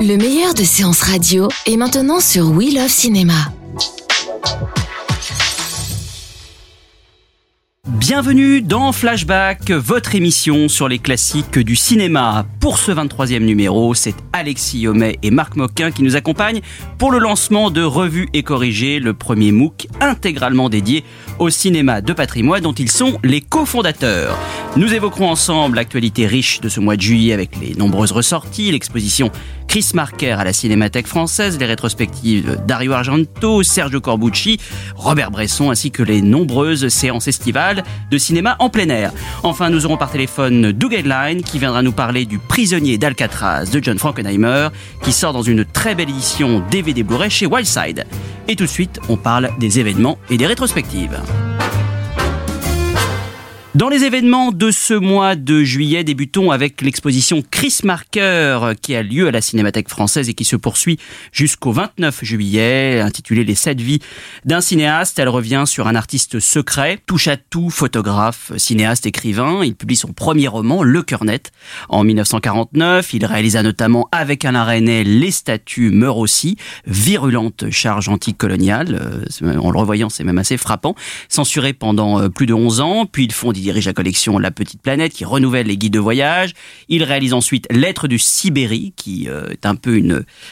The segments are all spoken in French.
Le meilleur de séances radio est maintenant sur We Love Cinéma. Bienvenue dans Flashback, votre émission sur les classiques du cinéma. Pour ce 23e numéro, c'est Alexis Yomet et Marc Moquin qui nous accompagnent pour le lancement de Revue et Corrigé, le premier MOOC intégralement dédié au cinéma de patrimoine dont ils sont les cofondateurs. Nous évoquerons ensemble l'actualité riche de ce mois de juillet avec les nombreuses ressorties, l'exposition Chris Marker à la Cinémathèque française, les rétrospectives Dario Argento, Sergio Corbucci, Robert Bresson ainsi que les nombreuses séances estivales de cinéma en plein air. Enfin, nous aurons par téléphone Doug Headline qui viendra nous parler du prisonnier d'Alcatraz de John Frankenheimer qui sort dans une très belle édition DVD Blu-ray chez Wildside. Et tout de suite, on parle des événements et des rétrospectives. Dans les événements de ce mois de juillet, débutons avec l'exposition Chris Marker qui a lieu à la Cinémathèque française et qui se poursuit jusqu'au 29 juillet, intitulée Les sept vies d'un cinéaste. Elle revient sur un artiste secret, touche à tout, photographe, cinéaste, écrivain. Il publie son premier roman, Le Cœur Net, en 1949. Il réalisa notamment avec Alain René Les statues meurent aussi, virulente charge anticoloniale. Euh, en le revoyant, c'est même assez frappant. Censuré pendant euh, plus de 11 ans, puis il fonde dirige la collection La Petite Planète qui renouvelle les guides de voyage. Il réalise ensuite Lettres du Sibérie qui euh, est un peu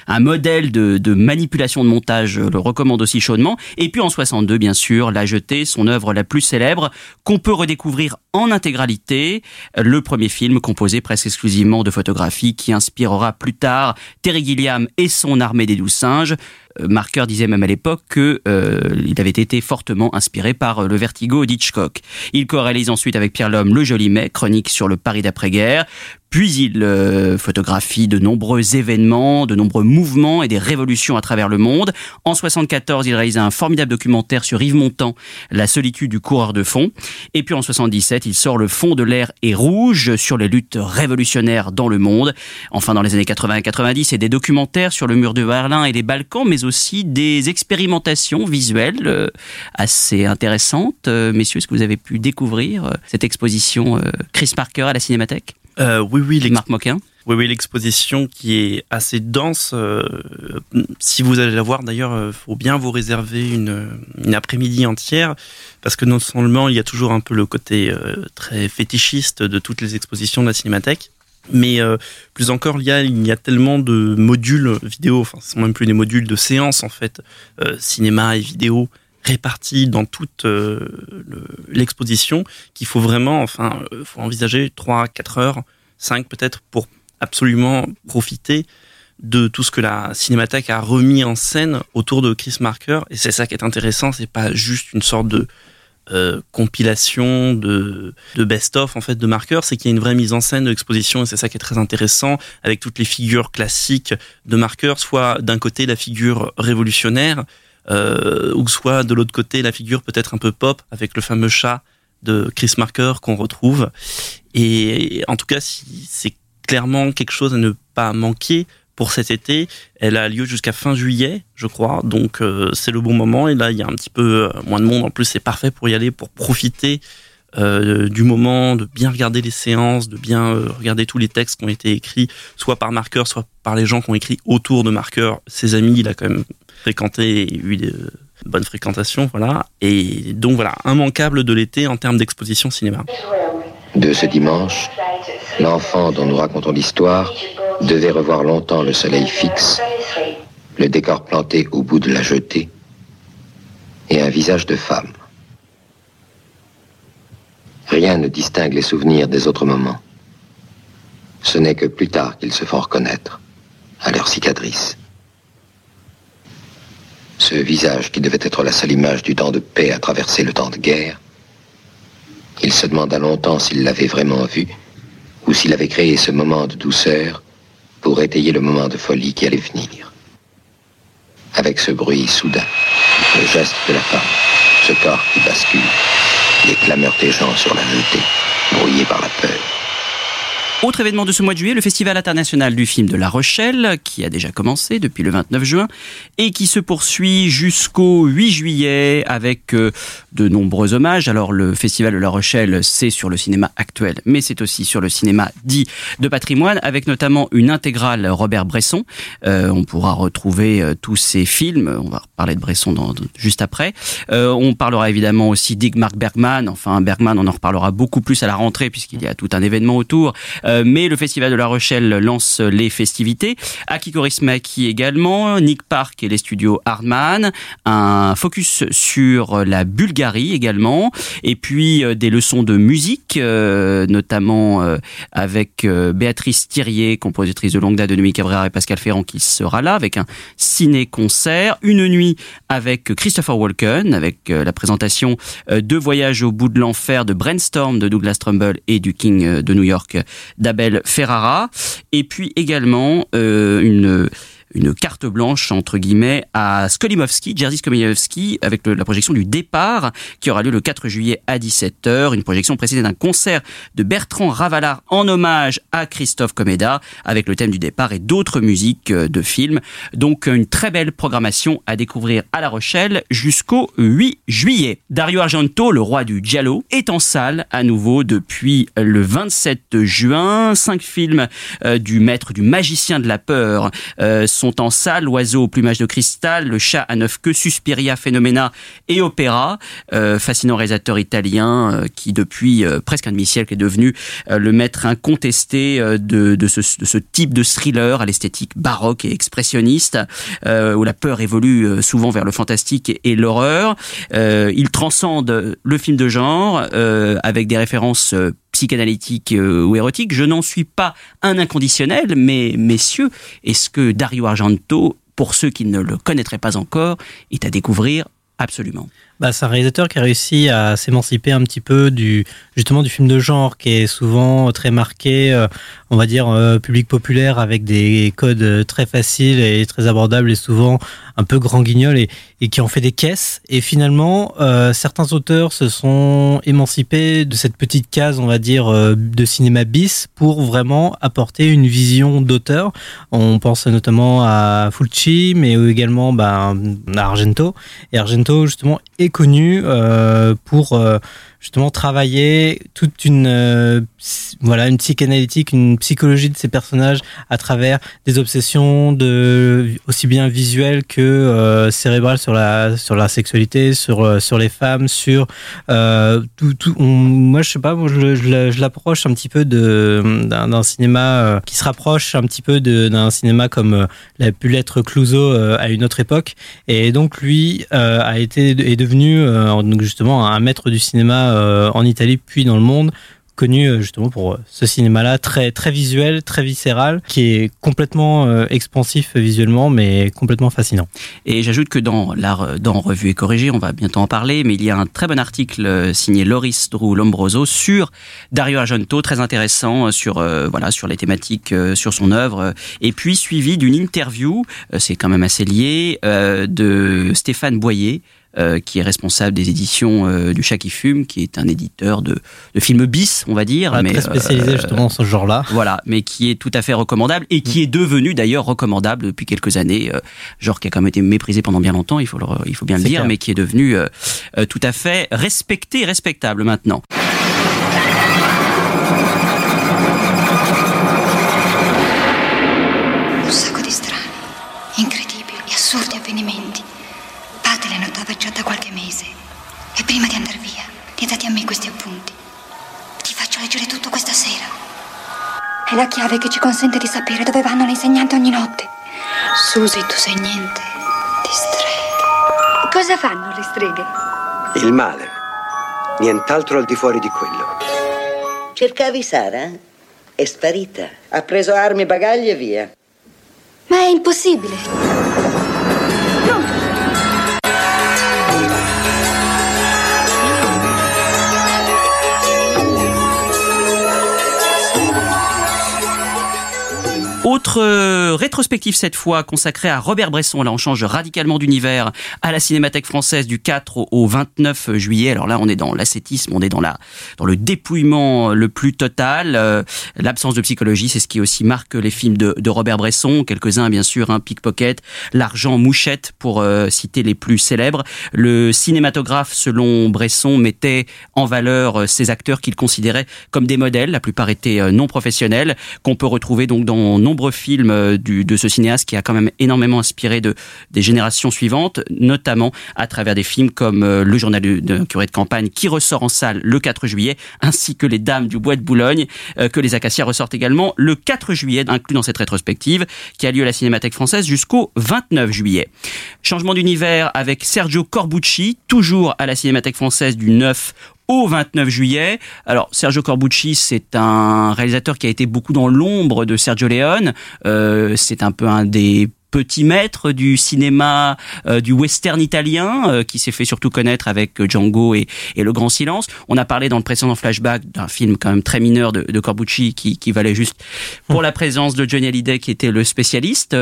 un modèle de, manipulation de montage, je le recommande aussi chaudement. Et puis en 62, bien sûr, La Jetée, son œuvre la plus célèbre qu'on peut redécouvrir en intégralité. Le premier film composé presque exclusivement de photographies qui inspirera plus tard Terry Gilliam et son armée des douze singes. Euh, Marker disait même à l'époque que euh, avait été fortement inspiré par euh, le Vertigo d'Hitchcock. Il co-réalise ensuite avec Pierre Lhomme Le Joli Mai, chronique sur le Paris d'après-guerre. Puis il euh, photographie de nombreux événements, de nombreux mouvements et des révolutions à travers le monde. En 74, il réalise un formidable documentaire sur Yves Montand, La solitude du coureur de fond. Et puis en 77, il sort Le fond de l'air est rouge sur les luttes révolutionnaires dans le monde. Enfin, dans les années 80 et 90, c'est des documentaires sur le mur de Berlin et les Balkans, mais aussi des expérimentations visuelles euh, assez intéressantes. Euh, messieurs, est-ce que vous avez pu découvrir cette exposition Chris Parker à la Cinémathèque? Euh, oui, oui, Marc Moquin. Oui, oui, l'exposition qui est assez dense. Euh, si vous allez la voir, d'ailleurs, il faut bien vous réserver une, une après-midi entière, parce que non seulement il y a toujours un peu le côté euh, très fétichiste de toutes les expositions de la Cinémathèque, mais euh, plus encore, il y, a, il y a tellement de modules vidéo, enfin, ce sont même plus des modules de séance en fait, euh, cinéma et vidéo répartis dans toute euh, l'exposition qu'il faut vraiment, enfin, euh, faut envisager 3, 4 heures, 5 peut-être pour absolument profiter de tout ce que la Cinémathèque a remis en scène autour de Chris Marker. Et c'est ça qui est intéressant, c'est pas juste une sorte de euh, compilation de, de best-of en fait de Marker, c'est qu'il y a une vraie mise en scène de l'exposition et c'est ça qui est très intéressant avec toutes les figures classiques de Marker, soit d'un côté la figure révolutionnaire, euh, ou soit de l'autre côté la figure peut-être un peu pop avec le fameux chat de Chris Marker qu'on retrouve. Et en tout cas, c'est clairement quelque chose à ne pas manquer pour cet été. Elle a lieu jusqu'à fin juillet, je crois. Donc euh, c'est le bon moment. Et là, il y a un petit peu euh, moins de monde. En plus, c'est parfait pour y aller, pour profiter euh, du moment, de bien regarder les séances, de bien euh, regarder tous les textes qui ont été écrits, soit par Marker, soit par les gens qui ont écrit autour de Marker. Ses amis, il a quand même fréquenté et eu de bonnes fréquentations, voilà. Et donc voilà, immanquable de l'été en termes d'exposition cinéma. De ce dimanche, l'enfant dont nous racontons l'histoire devait revoir longtemps le soleil fixe, le décor planté au bout de la jetée et un visage de femme. Rien ne distingue les souvenirs des autres moments. Ce n'est que plus tard qu'ils se font reconnaître, à leur cicatrice. Ce visage qui devait être la seule image du temps de paix à traverser le temps de guerre Il se demanda longtemps s'il l'avait vraiment vu, ou s'il avait créé ce moment de douceur pour étayer le moment de folie qui allait venir. Avec ce bruit soudain, le geste de la femme, ce corps qui bascule, les clameurs des gens sur la jetée, brouillés par la peur. Autre événement de ce mois de juillet, le Festival international du film de La Rochelle, qui a déjà commencé depuis le 29 juin et qui se poursuit jusqu'au 8 juillet avec euh, de nombreux hommages. Alors le Festival de La Rochelle, c'est sur le cinéma actuel, mais c'est aussi sur le cinéma dit de patrimoine, avec notamment une intégrale Robert Bresson. Euh, on pourra retrouver euh, tous ces films. On va parler de Bresson juste après. on parlera évidemment aussi d'Igmar Bergman. Enfin, Bergman, on en reparlera beaucoup plus à la rentrée puisqu'il y a tout un événement autour. Mais le Festival de La Rochelle lance les festivités. Aki Kaurismäki également, Nick Park et les studios Hardman, un focus sur la Bulgarie également, et puis euh, des leçons de musique, euh, notamment avec Béatrice Thirier, compositrice de longue date de Noémie Cabrera et Pascal Ferrand qui sera là, avec un ciné-concert, une nuit avec Christopher Walken, avec la présentation de Voyage au bout de l'enfer de Brainstorm de Douglas Trumbull et du King de New York d'Abel Ferrara, et puis également euh, une une carte blanche entre guillemets à Skolimowski, Jerzy Skolimowski, avec la projection du départ qui aura lieu le 4 juillet à 17h, une projection précédée d'un concert de Bertrand Ravalard en hommage à Christophe Comeda avec le thème du départ et d'autres musiques euh, de films. Donc une très belle programmation à découvrir à La Rochelle jusqu'au 8 juillet. Dario Argento, le roi du giallo, est en salle à nouveau depuis le 27 juin. Cinq films euh, du maître du magicien de la peur euh, sont en salle, L'oiseau au plumage de cristal, Le chat à neuf queues, Suspiria, Phénoména et Opéra. Euh, fascinant réalisateur italien euh, qui depuis euh, presque un demi-siècle est devenu le maître incontesté de, de, ce, type de thriller à l'esthétique baroque et expressionniste, où la peur évolue souvent vers le fantastique et l'horreur. il transcende le film de genre avec des références psychanalytique euh, ou érotique. Je n'en suis pas un inconditionnel, mais messieurs, est-ce que Dario Argento, pour ceux qui ne le connaîtraient pas encore, est à découvrir? Absolument bah, c'est un réalisateur qui a réussi à s'émanciper un petit peu du justement du film de genre qui est souvent très marqué, euh, on va dire euh, public populaire avec des codes très faciles et très abordables et souvent un peu grand guignol et, qui en fait des caisses. Et finalement, euh, certains auteurs se sont émancipés de cette petite case, on va dire, de cinéma bis pour vraiment apporter une vision d'auteur. On pense notamment à Fulci, mais également bah, à Argento. Et Argento justement est connu euh, pour euh, justement travailler toute une euh, voilà une psychanalytique, une psychologie de ces personnages à travers des obsessions de aussi bien visuelles que euh, cérébrales sur la sur la sexualité, sur euh, sur les femmes, sur euh, tout, tout moi je sais pas, moi, je, je, l'approche un petit peu de d'un cinéma qui se rapproche un petit peu d'un cinéma comme l'a pu l'être Clouseau à une autre époque. Et donc lui a été est devenu justement un maître du cinéma euh, en Italie puis dans le monde connu euh, justement pour euh, ce cinéma-là très très visuel, très viscéral, qui est complètement expansif visuellement, mais complètement fascinant. Et j'ajoute que dans la dans Revue et corrigé, on va bientôt en parler, mais il y a un très bon article signé Loris Drew Lombroso sur Dario Argento, très intéressant sur voilà sur les thématiques, sur son œuvre, et puis suivi d'une interview, c'est quand même assez lié, de Stéphane Boyer euh, qui est responsable des éditions euh, du Chat qui fume, qui est un éditeur de, de films bis, on va dire. mais, très spécialisé euh, justement dans ce genre-là. Voilà, mais qui est tout à fait recommandable et qui est devenu d'ailleurs recommandable depuis quelques années, genre qui a quand même été méprisé pendant bien longtemps, il faut, le, il faut bien le dire, mais qui est devenu tout à fait respecté respectable maintenant. È la chiave che ci consente di sapere dove vanno le insegnanti ogni notte. Susi, tu sei niente di streghe. Cosa fanno le streghe? Il male. Nient'altro al di fuori di quello. Cercavi Sara? È sparita. Ha preso armi, bagagli e via. Ma è impossibile. Autre euh, rétrospective cette fois consacrée à Robert Bresson. Là, on change radicalement d'univers à la Cinémathèque française du 4 au 29 juillet. Alors là, on est dans l'ascétisme, on est dans la dans le dépouillement le plus total. Euh, l'absence de psychologie, c'est ce qui aussi marque les films de, Robert Bresson. Quelques-uns, bien sûr, un hein, Pickpocket, L'argent mouchette, pour euh, citer les plus célèbres. Le cinématographe, selon Bresson, mettait en valeur ces acteurs qu'il considérait comme des modèles. La plupart étaient non professionnels, qu'on peut retrouver donc dans nombreux films euh, du, de ce cinéaste qui a quand même énormément inspiré de, des générations suivantes, notamment à travers des films comme euh, Le journal de curé de campagne qui ressort en salle le 4 juillet, ainsi que Les Dames du Bois de Boulogne, euh, que les Acacias ressortent également le 4 juillet, inclus dans cette rétrospective, qui a lieu à la Cinémathèque française jusqu'au 29 juillet. Changement d'univers avec Sergio Corbucci, toujours à la Cinémathèque française du 9 au 29 juillet. Alors Sergio Corbucci, c'est un réalisateur qui a été beaucoup dans l'ombre de Sergio Leone. Euh, c'est un peu un des petits maîtres du cinéma euh, du western italien euh, qui s'est fait surtout connaître avec Django et, et, Le Grand Silence. On a parlé dans le précédent flashback d'un film quand même très mineur de, de Corbucci qui, qui, valait juste pour la présence de Johnny Hallyday qui était le spécialiste.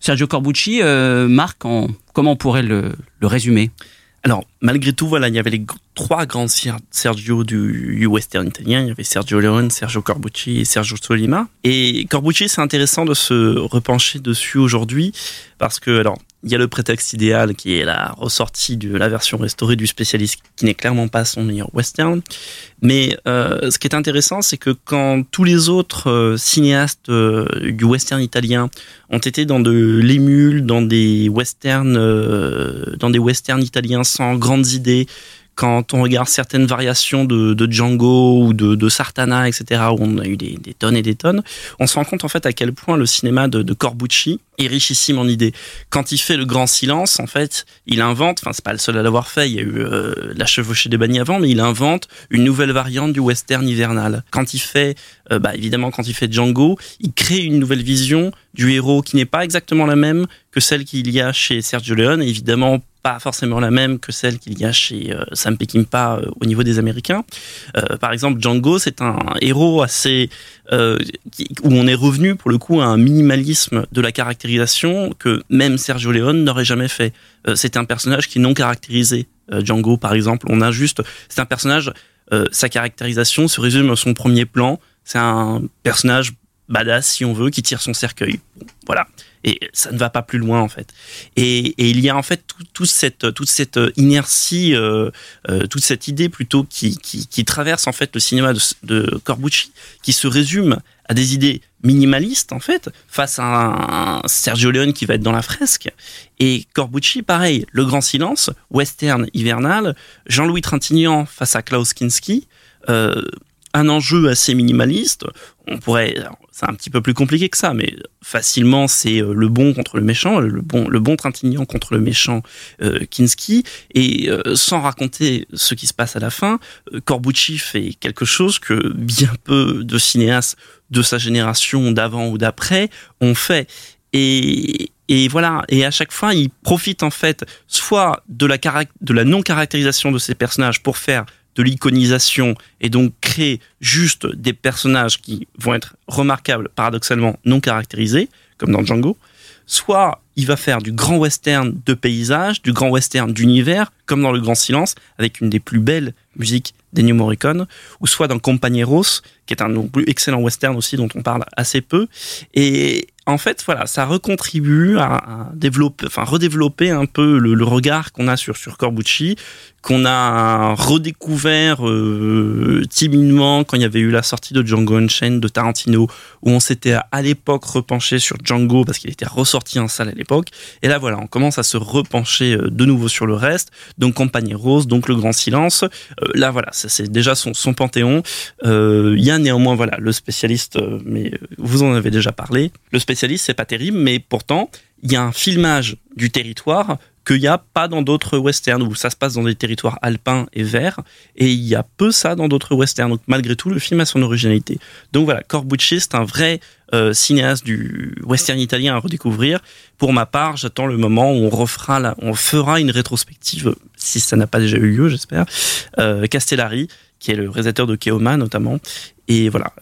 Sergio Corbucci, Marc, en, comment on pourrait le, le résumer? Alors, malgré tout, voilà, il y avait les trois grands Sergio du, western italien. Il y avait Sergio Leone, Sergio Corbucci et Sergio Solima. Et Corbucci, c'est intéressant de se repencher dessus aujourd'hui parce que, alors, il y a le prétexte idéal qui est la ressortie de la version restaurée du spécialiste qui n'est clairement pas son meilleur western. Mais euh, ce qui est intéressant, c'est que quand tous les autres euh, cinéastes euh, du western italien ont été dans de l'émule, dans des westerns, dans des westerns italiens sans grandes idées, quand on regarde certaines variations de, Django ou de, Sartana, etc., où on a eu des, tonnes et des tonnes, on se rend compte en fait à quel point le cinéma de, de Corbucci est richissime en idées. Quand il fait le grand silence, en fait, il invente, enfin c'est pas le seul à l'avoir fait, il y a eu euh, la chevauchée des bannis avant, mais il invente une nouvelle variante du western hivernal. Quand il fait, euh, bah, évidemment, quand il fait Django, il crée une nouvelle vision du héros qui n'est pas exactement la même que celle qu'il y a chez Sergio Leone, évidemment pas forcément la même que celle qu'il y a chez euh, Sam Peckinpah euh, au niveau des Américains. Euh, par exemple, Django, c'est un héros assez où on est revenu pour le coup à un minimalisme de la caractérisation que même Sergio Leone n'aurait jamais fait. c'est un personnage qui est non caractérisé. Django, par exemple, on a juste, c'est un personnage, sa caractérisation se résume à son premier plan. C'est un personnage badass, si on veut, qui tire son cercueil. voilà et ça ne va pas plus loin en fait. Et, il y a en fait toute cette inertie, euh, euh, toute cette idée plutôt qui, traverse en fait le cinéma de, Corbucci, qui se résume à des idées minimalistes en fait, face à un, Sergio Leone qui va être dans la fresque. Et Corbucci, pareil, Le Grand Silence, western hivernal, Jean-Louis Trintignant face à Klaus Kinski. Euh, un enjeu assez minimaliste. On pourrait, c'est un petit peu plus compliqué que ça, mais facilement c'est euh, le bon contre le méchant, le bon, le bon Trintignant contre le méchant euh, Kinski, et euh, sans raconter ce qui se passe à la fin, Corbucci fait quelque chose que bien peu de cinéastes de sa génération d'avant ou d'après ont fait. Et, et voilà, et à chaque fois, il profite en fait soit de la, de la non-caractérisation de ces personnages pour faire de l'iconisation et donc créer juste des personnages qui vont être remarquables, paradoxalement non caractérisés, comme dans Django, soit il va faire du grand western de paysage, du grand western d'univers, comme dans Le Grand Silence, avec une des plus belles musiques d'Ennio Morricone, ou soit dans Compagneros, qui est un excellent western aussi dont on parle assez peu. Et en fait, voilà, ça recontribue à, développer, enfin redévelopper un peu le, regard qu'on a sur sur Corbucci, qu'on a redécouvert euh, timidement quand il y avait eu la sortie de Django Unchained de Tarantino, où on s'était à l'époque repenché sur Django parce qu'il était ressorti en salle à l'époque. Et là, voilà, on commence à se repencher euh, de nouveau sur le reste. Donc Compagnie Rose, donc Le Grand Silence. Euh, là, voilà, c'est déjà son, panthéon. Il y a néanmoins, voilà, le spécialiste, mais vous en avez déjà parlé. Le spécialiste, c'est pas terrible, mais pourtant, il y a un filmage du territoire qu'il n'y a pas dans d'autres westerns où ça se passe dans des territoires alpins et verts et il y a peu ça dans d'autres westerns. Donc malgré tout le film a son originalité. Donc voilà Corbucci c'est un vrai euh, cinéaste du western italien à redécouvrir. Pour ma part j'attends le moment où on refera on fera une rétrospective si ça n'a pas déjà eu lieu j'espère euh, Castellari qui est le réalisateur de Keoma notamment Et voilà,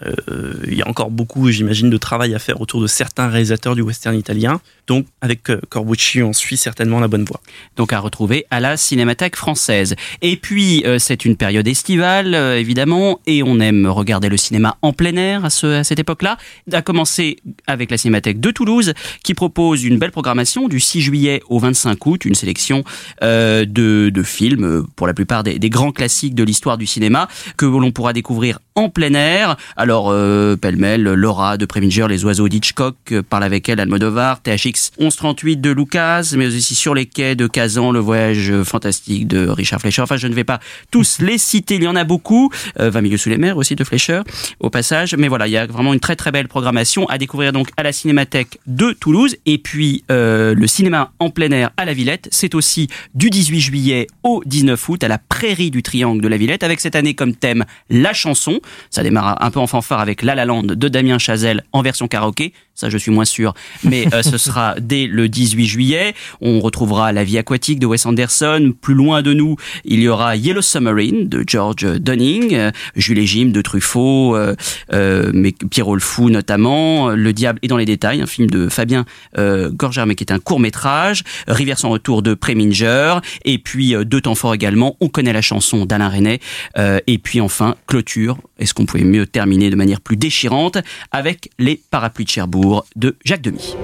il y a encore beaucoup, j'imagine, de travail à faire autour de certains réalisateurs du western italien. Donc, avec Corbucci, on suit certainement la bonne voie. Donc, à retrouver à la Cinémathèque française. Et puis, c'est une période estivale, évidemment, et on aime regarder le cinéma en plein air à, ce, à cette époque-là. A commencer avec la Cinémathèque de Toulouse, qui propose une belle programmation du 6 juillet au 25 août, une sélection de, films, pour la plupart des, grands classiques de l'histoire du cinéma, que l'on pourra découvrir en plein air. Alors, euh, pêle-mêle, Laura de Preminger, Les Oiseaux d'Hitchcock, euh, parle avec elle, Almodovar, THX 1138 de Lucas, mais aussi sur les quais de Kazan, Le Voyage fantastique de Richard Fleischer. Enfin, je ne vais pas tous les citer, il y en a beaucoup. Euh, 20 milieux sous les mers aussi de Fleischer, au passage. Mais voilà, il y a vraiment une très très belle programmation à découvrir donc à la Cinémathèque de Toulouse. Et puis, euh, le cinéma en plein air à la Villette, c'est aussi du 18 juillet au 19 août à la Prairie du Triangle de la Villette, avec cette année comme thème la chanson. Ça démarre un peu en fanfare avec La La Land de Damien Chazelle en version karaoké. Ça, je suis moins sûr, mais euh, ce sera dès le 18 juillet. On retrouvera La vie aquatique de Wes Anderson. Plus loin de nous, il y aura Yellow Submarine de George Dunning, euh, Jules et Jim de Truffaut, euh, euh, mais Pierrot le Fou notamment, Le Diable est dans les détails, un film de Fabien euh, Gorger, mais qui est un court métrage, Rivière sans retour de Preminger, et puis Deux temps forts également. On connaît la chanson d'Alain René, et puis enfin clôture. Est-ce qu'on pouvait mieux terminer de manière plus déchirante avec les parapluies de Cherbourg de Jacques Demy.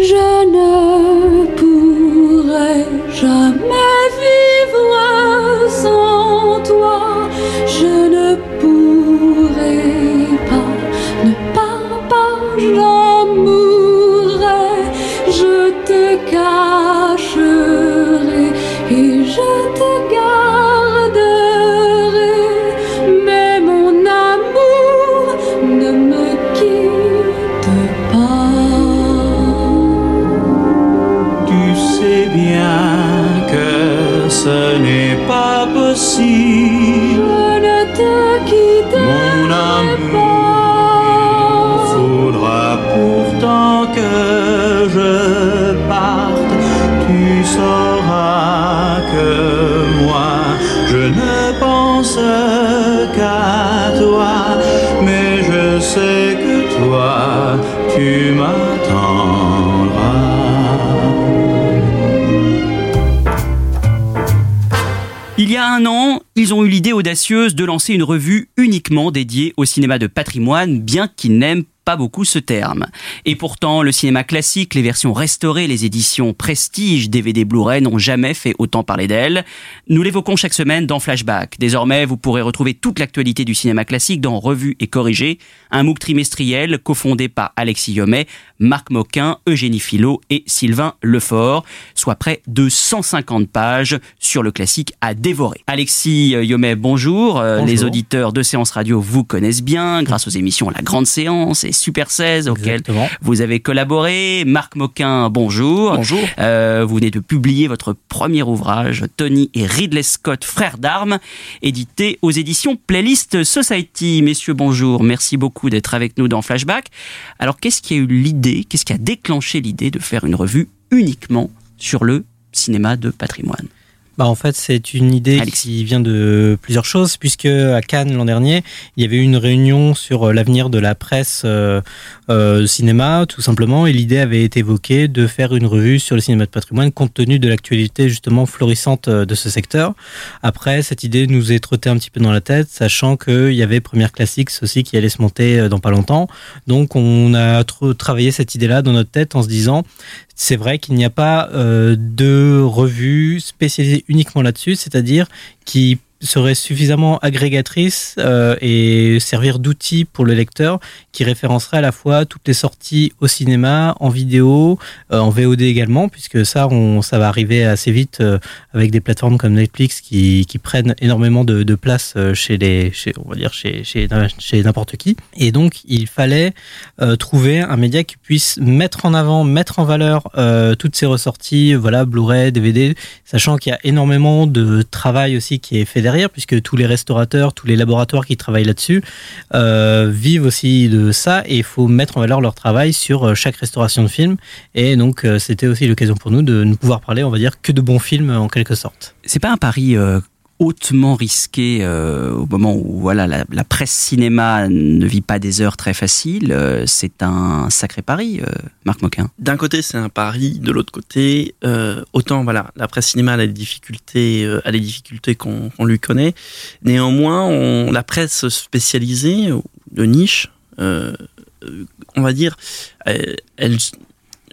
Je ne pourrai jamais vivre sans toi. Je ne pourrai pas ne pas, pas, j'en. Je te cacherai et je possible. Je ne te quitterai Mon amour, faudra pourtant que je parte. Tu sauras que moi, je ne pense qu'à toi. Mais je sais que toi, tu m'attendras. A un an, ils ont eu l'idée audacieuse de lancer une revue uniquement dédiée au cinéma de patrimoine, bien qu'ils n'aiment pas beaucoup ce terme. Et pourtant, le cinéma classique, les versions restaurées, les éditions Prestige, DVD Blu-ray n'ont jamais fait autant parler d'elle. Nous l'évoquons chaque semaine dans Flashback. Désormais, vous pourrez retrouver toute l'actualité du cinéma classique dans Revue et Corrigé, un MOOC trimestriel cofondé par Alexis Yomet, Marc Moquin, Eugénie Philo et Sylvain Lefort, soit près de 150 pages sur le classique à dévorer. Alexis Yomet, bonjour. Euh, Bonjour. Les auditeurs de Séance Radio vous connaissent bien grâce aux émissions La Grande Séance et Super 16 auxquelles vous avez collaboré. Marc Moquin, bonjour. Bonjour. Euh, vous venez de publier votre premier ouvrage, Tony et Ridley Scott, frères d'armes, édité aux éditions Playlist Society. Messieurs, bonjour. Merci beaucoup d'être avec nous dans Flashback. Alors, qu'est-ce qui a eu l'idée, qu'est-ce qui a déclenché l'idée de faire une revue uniquement sur le cinéma de patrimoine? Bah en fait, c'est une idée Alexis. qui vient de plusieurs choses, puisque à Cannes l'an dernier, il y avait eu une réunion sur euh, l'avenir de la presse euh, euh, cinéma, tout simplement, et l'idée avait été évoquée de faire une revue sur le cinéma de patrimoine, compte tenu de l'actualité justement florissante euh, de ce secteur. Après, cette idée nous est trottée un petit peu dans la tête, sachant qu'il y avait Première Classics aussi qui allait se monter euh, dans pas longtemps. Donc, on a tr- travaillé cette idée-là dans notre tête en se disant, c'est vrai qu'il n'y a pas euh, de revue spécialisée uniquement là-dessus, c'est-à-dire qui serait suffisamment agrégatrice euh, et servir d'outil pour le lecteur qui référencerait à la fois toutes les sorties au cinéma, en vidéo, euh, en VOD également, puisque ça, on, ça va arriver assez vite euh, avec des plateformes comme Netflix qui, qui prennent énormément de, place chez les, chez, on va dire chez, chez, chez n'importe qui. Et donc, il fallait trouver un média qui puisse mettre en avant, mettre en valeur toutes ces ressorties, voilà, Blu-ray, DVD, sachant qu'il y a énormément de travail aussi qui est fait derrière, puisque tous les restaurateurs, tous les laboratoires qui travaillent là-dessus euh, vivent aussi de ça, et il faut mettre en valeur leur travail sur euh, chaque restauration de film. Et donc, euh, c'était aussi l'occasion pour nous de ne pouvoir parler, on va dire, que de bons films en quelque sorte. C'est pas un pari hautement risqué euh, au moment où voilà la, presse cinéma ne vit pas des heures très faciles. Euh, c'est un sacré pari, euh, Marc Moquin. D'un côté, c'est un pari. De l'autre côté, autant voilà, la presse cinéma a des difficultés, a des difficultés qu'on lui connaît. Néanmoins, la presse spécialisée de niche, on va dire, elle,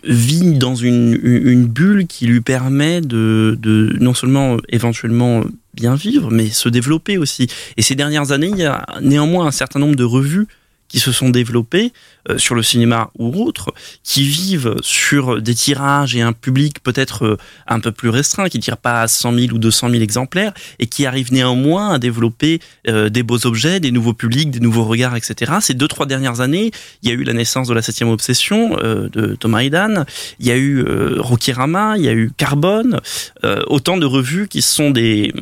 vit dans une, bulle qui lui permet de non seulement éventuellement bien vivre, mais se développer aussi. Et ces dernières années, il y a néanmoins un certain nombre de revues qui se sont développés euh, sur le cinéma ou autre, qui vivent sur des tirages et un public peut-être euh, un peu plus restreint, qui ne tire pas à 100 000 ou 200 000 exemplaires, et qui arrivent néanmoins à développer euh, des beaux objets, des nouveaux publics, des nouveaux regards, etc. Ces deux, trois dernières années, il y a eu la naissance de la septième obsession de Thomas Edan, il y a eu Rocky Rama, il y a eu Carbone, autant de revues qui sont des,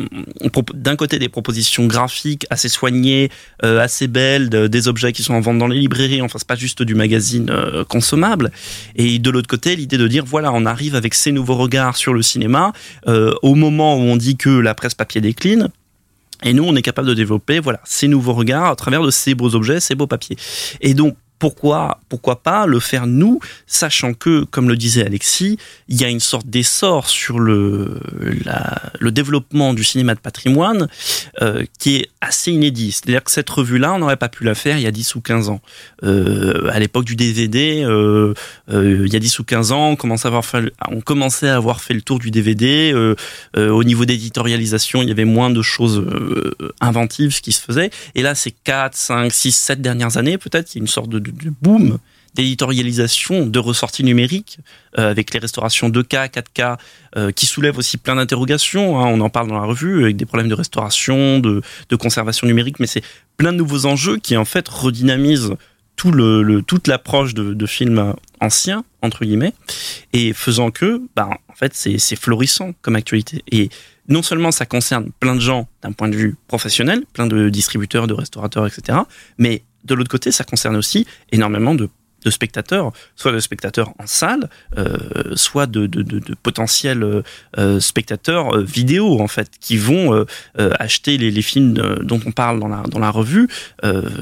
d'un côté des propositions graphiques assez soignées, assez belles, des objets qui sont en vente dans les librairies, enfin c'est pas juste du magazine euh, consommable. Et de l'autre côté, l'idée de dire voilà, on arrive avec ces nouveaux regards sur le cinéma euh, au moment où on dit que la presse papier décline. Et nous, on est capable de développer voilà ces nouveaux regards à travers de ces beaux objets, ces beaux papiers. Et donc pourquoi, pourquoi pas le faire nous, sachant que, comme le disait Alexis, il y a une sorte d'essor sur le, le développement du cinéma de patrimoine euh, qui est assez inédit. C'est-à-dire que cette revue-là, on n'aurait pas pu la faire il y a 10 ou 15 ans. Euh, à l'époque du DVD, euh, euh, il y a 10 ou 15 ans, on commençait à avoir fait, on commençait à avoir fait le tour du DVD. Euh, euh, au niveau d'éditorialisation, il y avait moins de choses inventives qui se faisaient. Et là, ces 4, 5, 6, 7 dernières années, peut-être, il y a une sorte de de, boom d'éditorialisation, de ressorties numériques, euh, avec les restaurations 2K, 4K, euh, qui soulèvent aussi plein d'interrogations. Hein. on en parle dans la revue, avec des problèmes de restauration, de, conservation numérique, mais c'est plein de nouveaux enjeux qui en fait redynamisent tout le, toute l'approche de, films anciens, entre guillemets, et faisant que, bah, en fait, c'est florissant comme actualité. Et non seulement ça concerne plein de gens d'un point de vue professionnel, plein de distributeurs, de restaurateurs, etc., mais de l'autre côté, ça concerne aussi énormément de spectateurs, soit de spectateurs en salle, euh, soit de, potentiels euh, euh spectateurs vidéo en fait, qui vont acheter les, films dont on parle dans la dans la revue.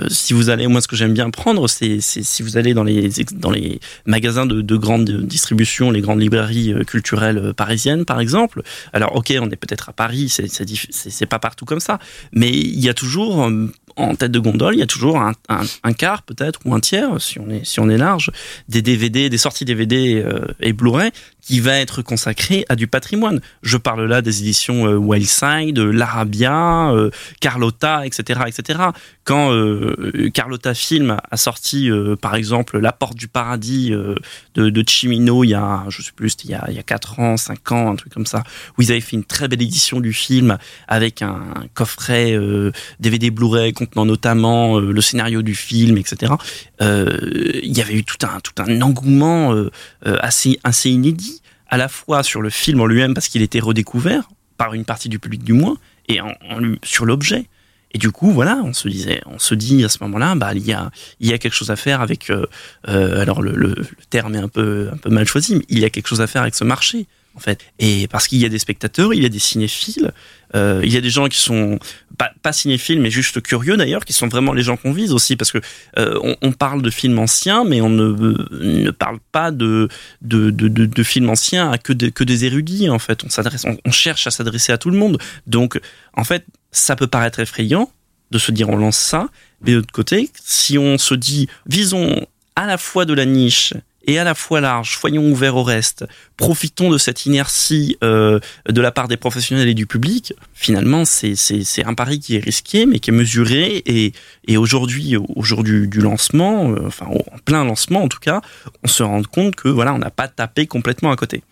si vous allez, moi ce que j'aime bien prendre, c'est si vous allez dans les dans les magasins de, de grande distribution, les grandes librairies culturelles parisiennes par exemple. Alors ok, on est peut-être à Paris, c'est pas partout comme ça, mais il y a toujours en tête de gondole, il y a toujours un, quart peut-être ou un tiers, si on est si on est large, des DVD, des sorties DVD euh, et Blu-ray qui va être consacré à du patrimoine. Je parle là des éditions euh, Wildside, l'Arabia, euh, Carlotta, etc., etc. Quand euh, Carlotta Film a sorti, par exemple, La Porte du Paradis de, de Chimino il y a, je sais plus, il y a, il y a 4 ans, 5 ans, un truc comme ça, où ils avaient fait une très belle édition du film avec un coffret DVD Blu-ray contenant notamment le scénario du film, etc. il y avait eu tout un, tout un engouement assez, assez inédit à la fois sur le film en lui-même parce qu'il était redécouvert par une partie du public du moins et sur l'objet. Et du coup, voilà, on se disait, on se dit à ce moment-là, bah il y a il y a quelque chose à faire avec. Euh, euh, alors le, le, terme est un peu un peu mal choisi, mais il y a quelque chose à faire avec ce marché en fait. Et parce qu'il y a des spectateurs, il y a des cinéphiles, euh, il y a des gens qui sont pas, pas cinéphiles, mais juste curieux d'ailleurs, qui sont vraiment les gens qu'on vise aussi, parce que euh, on, parle de films anciens, mais on ne, ne parle pas de de, de, de, films anciens à que, que des érudits en fait. On, on cherche à s'adresser à tout le monde. Donc en fait, ça peut paraître effrayant de se dire on lance ça, mais de l'autre côté, si on se dit visons à la fois de la niche et à la fois large, soyons ouverts au reste, profitons de cette inertie euh, de la part des professionnels et du public, finalement c'est un pari qui est risqué mais qui est mesuré. Et, aujourd'hui au jour du, du lancement, euh, enfin en plein lancement en tout cas, on se rend compte que voilà on n'a pas tapé complètement à côté.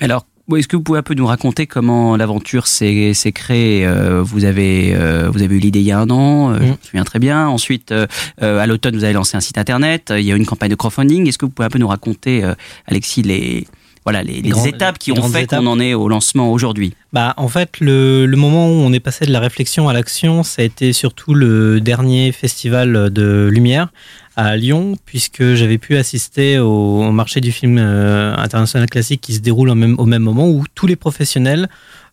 Alors est-ce que vous pouvez un peu nous raconter comment l'aventure s'est créée euh, Vous avez euh, vous avez eu l'idée il y a un an, euh, je me souviens très bien. Ensuite, à l'automne, vous avez lancé un site internet. Il y a eu une campagne de crowdfunding. Est-ce que vous pouvez un peu nous raconter, Alexis, les voilà les, les, étapes qui ont fait qu'on en est au lancement aujourd'hui Bah en fait le, le, moment où on est passé de la réflexion à l'action, ça a été surtout le dernier festival de lumière à Lyon, puisque j'avais pu assister au, marché du film euh, international classique qui se déroule au même, au même moment où tous les professionnels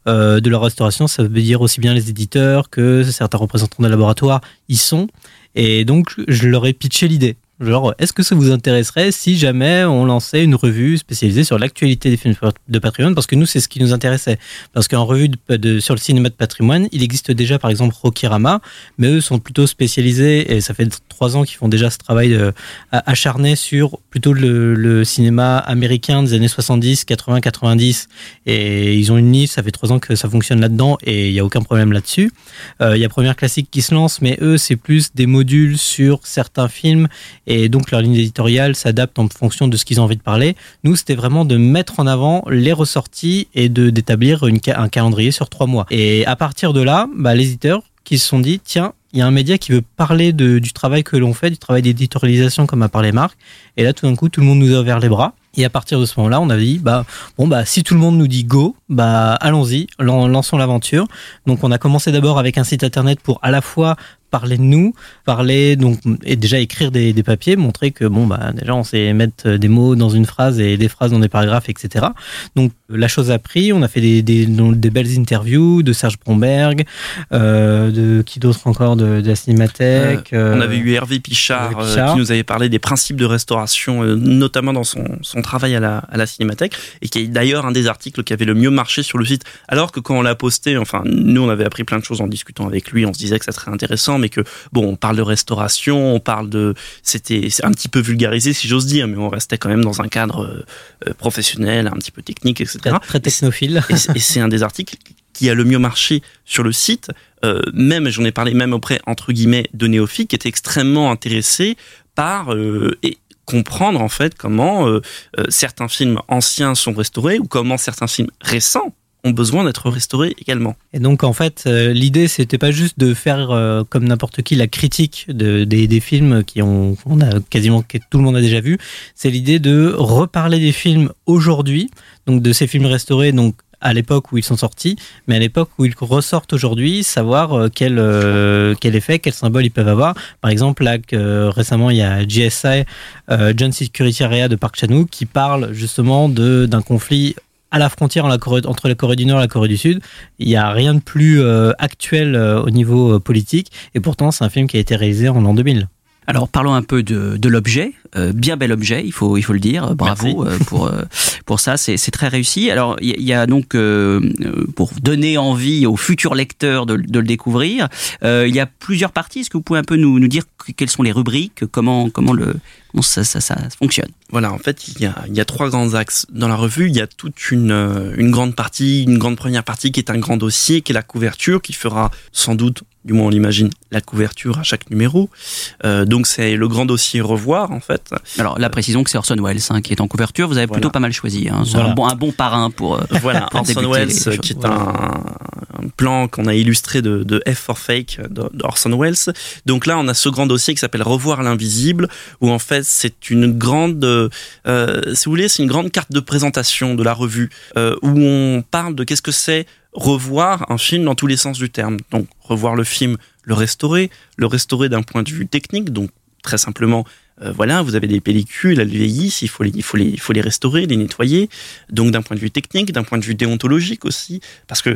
euh, de la restauration. Ça veut dire aussi bien les éditeurs que certains représentants de laboratoire y sont. Et donc, je leur ai pitché l'idée. Genre, est-ce que ça vous intéresserait si jamais on lançait une revue spécialisée sur l'actualité des films de patrimoine Parce que nous, c'est ce qui nous intéressait. Parce qu'en revue de, sur le cinéma de patrimoine, il existe déjà, par exemple, Rokirama, mais eux sont plutôt spécialisés, et ça fait trois ans qu'ils font déjà ce travail euh, acharné sur plutôt le, le cinéma américain des années 70, 80, 90. Et ils ont une niche, ça fait trois ans que ça fonctionne là-dedans, et il n'y a aucun problème là-dessus. Euh, Il y a Première Classique qui se lance, mais eux, c'est plus des modules sur certains films et donc leur ligne éditoriale s'adapte en fonction de ce qu'ils ont envie de parler. Nous, c'était vraiment de mettre en avant les ressorties et de d'établir un calendrier sur trois mois. Et à partir de là, bah, les éditeurs qui se sont dit, tiens, il y a un média qui veut parler du travail que l'on fait, du travail d'éditorialisation comme a parlé Marc. Et là, tout d'un coup, tout le monde nous a ouvert les bras. Et à partir de ce moment-là, on a dit, bah, bon, bah, si tout le monde nous dit go, bah, allons-y, lan- lançons l'aventure. Donc, on a commencé d'abord avec un site internet pour à la fois parler de nous, parler donc et déjà écrire des, des papiers, montrer que bon bah déjà on sait mettre des mots dans une phrase et des phrases dans des paragraphes, etc. Donc la chose a pris, on a fait des, des, des belles interviews de Serge Bromberg, euh, de qui d'autre encore de, de la Cinémathèque. Euh, on euh, avait eu Hervé Pichard, Hervé euh, qui nous avait parlé des principes de restauration, euh, notamment dans son, son travail à la, à la Cinémathèque, et qui est d'ailleurs un des articles qui avait le mieux marché sur le site. Alors que quand on l'a posté, enfin, nous on avait appris plein de choses en discutant avec lui, on se disait que ça serait intéressant, mais que bon, on parle de restauration, on parle de, c'était un petit peu vulgarisé si j'ose dire, mais on restait quand même dans un cadre euh, professionnel, un petit peu technique, etc. très, très technophile. Et c'est- et c'est un des articles qui a le mieux marché sur le site. Euh, même, j'en ai parlé même auprès, entre guillemets, de néophytes qui étaient extrêmement intéressés par euh, et comprendre en fait comment euh, euh, certains films anciens sont restaurés ou comment certains films récents ont besoin d'être restaurés également. Et donc en fait, euh, l'idée c'était pas juste de faire comme n'importe qui la critique de, des, des films qui ont on a quasiment que tout le monde a déjà vu. C'est l'idée de reparler des films aujourd'hui, donc de ces films restaurés, donc à l'époque où ils sont sortis, mais à l'époque où ils ressortent aujourd'hui, savoir euh, quel euh, quel effet, quel symbole ils peuvent avoir. Par exemple, là euh, récemment il y a GSI, John Security Area de Park Chan-wook, qui parle justement d'un conflit à la frontière entre la Corée du Nord et la Corée du Sud. Il n'y a rien de plus actuel au niveau politique, et pourtant c'est un film qui a été réalisé en l'an 2000. Alors parlons un peu de, de l'objet, Euh, bien bel objet, il faut il faut le dire. Bravo euh, pour euh, pour ça, c'est très réussi. Alors il y, y a donc euh, euh, pour donner envie aux futurs lecteurs de, de le découvrir, euh, il y a plusieurs parties. Est-ce que vous pouvez un peu nous, nous dire que- quelles sont les rubriques, comment comment le comment ça ça, ça fonctionne? Voilà, en fait, il y, a, il y a trois grands axes dans la revue. Il y a toute une, euh, une grande partie, une grande première partie qui est un grand dossier, qui est la couverture, qui fera sans doute, du moins on l'imagine, la couverture à chaque numéro. Euh, donc c'est le grand dossier revoir, en fait. Alors là, précisons que c'est Orson Welles hein, qui est en couverture. Vous avez plutôt Voilà. pas mal choisi. Hein. C'est Voilà. un bon un bon parrain pour euh, Voilà, pour Orson Welles, qui est un, un plan qu'on a illustré de, de F for Fake d'Orson Welles. Donc là, on a ce grand dossier qui s'appelle Revoir l'invisible, où en fait c'est une grande, euh, si vous voulez, c'est une grande carte de présentation de la revue, euh, où on parle de qu'est-ce que c'est revoir un film dans tous les sens du terme. Donc revoir le film, le restaurer, le restaurer d'un point de vue technique, donc très simplement. euh, voilà, vous avez des pellicules, elles vieillissent, il faut les, il faut les, il faut restaurer, les nettoyer. Donc d'un point de vue technique, d'un point de vue déontologique aussi, parce que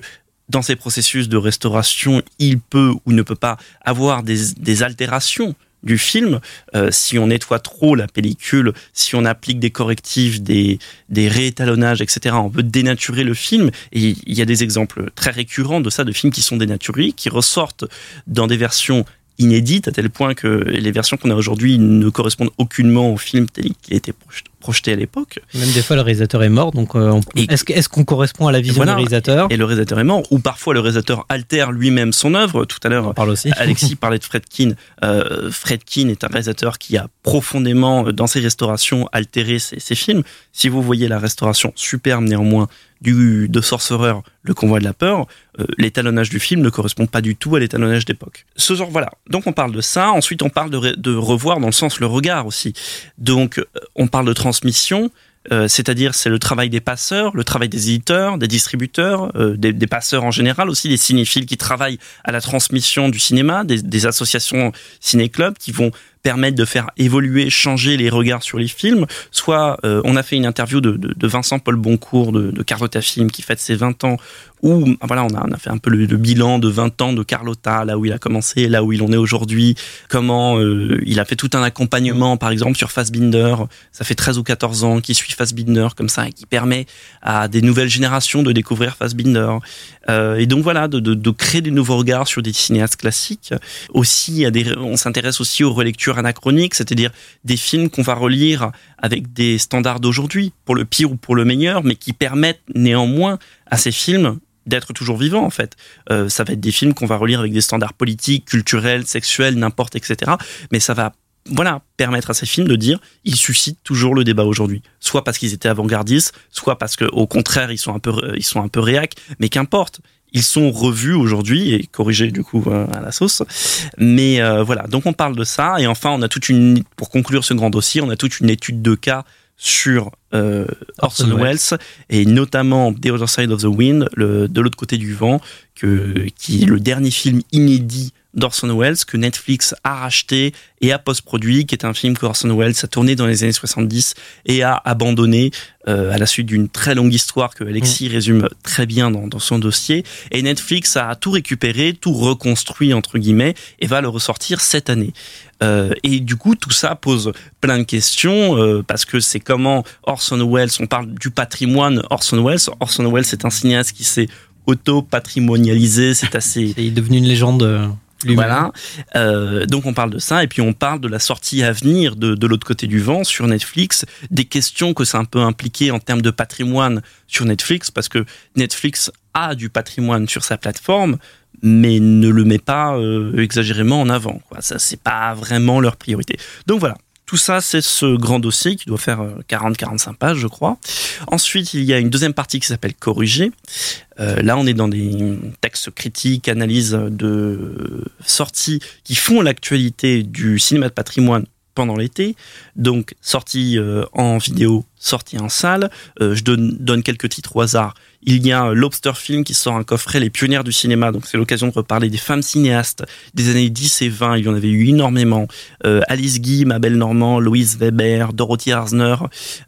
dans ces processus de restauration, il peut ou ne peut pas avoir des altérations du film. Euh, si on nettoie trop la pellicule, si on applique des correctifs, des, des réétalonnages, etc., on peut dénaturer le film. Et il y a des exemples très récurrents de ça, de films qui sont dénaturés, qui ressortent dans des versions inédites, à tel point que les versions qu'on a aujourd'hui ne correspondent aucunement au film tel qu'il a été proj- projeté à l'époque. Même des fois le réalisateur est mort, donc euh, est-ce qu'on correspond à la vision Voilà. du réalisateur Et le réalisateur est mort, ou parfois le réalisateur altère lui-même son œuvre. Tout à l'heure, Alexis parlait de Fredkin. Euh, Fredkin est un réalisateur qui a profondément, euh, dans ses restaurations, altéré ses, ses films. Si vous voyez la restauration superbe néanmoins du de Sorcerer, Le Convoi de la peur, euh, l'étalonnage du film ne correspond pas du tout à l'étalonnage d'époque. Ce genre, voilà. Donc on parle de ça. Ensuite, on parle de, de revoir dans le sens le regard aussi. Donc euh, on parle de transmission. Euh, c'est-à-dire c'est le travail des passeurs, le travail des éditeurs, des distributeurs, euh, des, des passeurs en général aussi, des cinéphiles qui travaillent à la transmission du cinéma, des, des associations ciné-clubs qui vont permettent de faire évoluer, changer les regards sur les films. Soit euh, on a fait une interview de, de, de Vincent Paul Boncourt de, de Carlotta Film qui fête ses 20 ans où voilà, on a, on a fait un peu le, le, bilan de 20 ans de Carlotta, là où il a commencé, là où il en est aujourd'hui, comment euh, il a fait tout un accompagnement, par exemple, sur Fassbinder. Ça fait 13 ou 14 ans qu'il suit Fassbinder comme ça et qui permet à des nouvelles générations de découvrir Fassbinder. Euh, et donc voilà, de, de, créer des nouveaux regards sur des cinéastes classiques. Aussi, on s'intéresse aussi aux relectures anachroniques, c'est-à-dire des films qu'on va relire avec des standards d'aujourd'hui, pour le pire ou pour le meilleur, mais qui permettent néanmoins à ces films d'être toujours vivant en fait. Euh, ça va être des films qu'on va relire avec des standards politiques, culturels, sexuels, n'importe, etc. Mais ça va voilà, permettre à ces films de dire ils suscitent toujours le débat aujourd'hui. Soit parce qu'ils étaient avant-gardistes, soit parce que au contraire ils sont un peu ils sont un peu réac, mais qu'importe. Ils sont revus aujourd'hui et corrigés du coup euh, à la sauce. Mais euh, voilà, donc on parle de ça et enfin on a toute une pour conclure ce grand dossier, on a toute une étude de cas sur euh, Orson, Orson Welles. Welles et notamment The Other Side of the Wind, le, de l'autre côté du vent, que, qui est le dernier film inédit d'Orson Welles que Netflix a racheté et a post-produit, qui est un film que Orson Welles a tourné dans les années 70 et a abandonné euh, à la suite d'une très longue histoire que Alexis mmh. résume très bien dans, dans, son dossier. Et Netflix a tout récupéré, tout reconstruit entre guillemets et va le ressortir cette année. Euh, et du coup, tout ça pose plein de questions euh, parce que c'est comment Orson Welles, on parle du patrimoine Orson Welles. Orson Welles, c'est un cinéaste qui s'est auto-patrimonialisé, c'est assez... Il est devenu une légende euh, voilà. Euh, donc on parle de ça et puis on parle de la sortie à venir de, de l'autre côté du vent sur Netflix, des questions que ça un peu impliqué en termes de patrimoine sur Netflix parce que Netflix a du patrimoine sur sa plateforme mais ne le met pas euh, exagérément en avant. Quoi. Ça c'est pas vraiment leur priorité. Donc voilà. Tout ça, c'est ce grand dossier qui doit faire 40-45 pages, je crois. Ensuite, il y a une deuxième partie qui s'appelle Corriger. Euh, là, on est dans des textes critiques, analyses de sorties qui font l'actualité du cinéma de patrimoine pendant l'été. Donc, sortie euh, en vidéo, sortie en salle. Euh, je donne, quelques titres au hasard. Il y a Lobster Film qui sort un coffret Les pionnières du cinéma. Donc, c'est l'occasion de reparler des femmes cinéastes des années 10 et 20. Il y en avait eu énormément. Euh, Alice Guy, Mabel Normand, Louise Weber, Dorothy Arzner,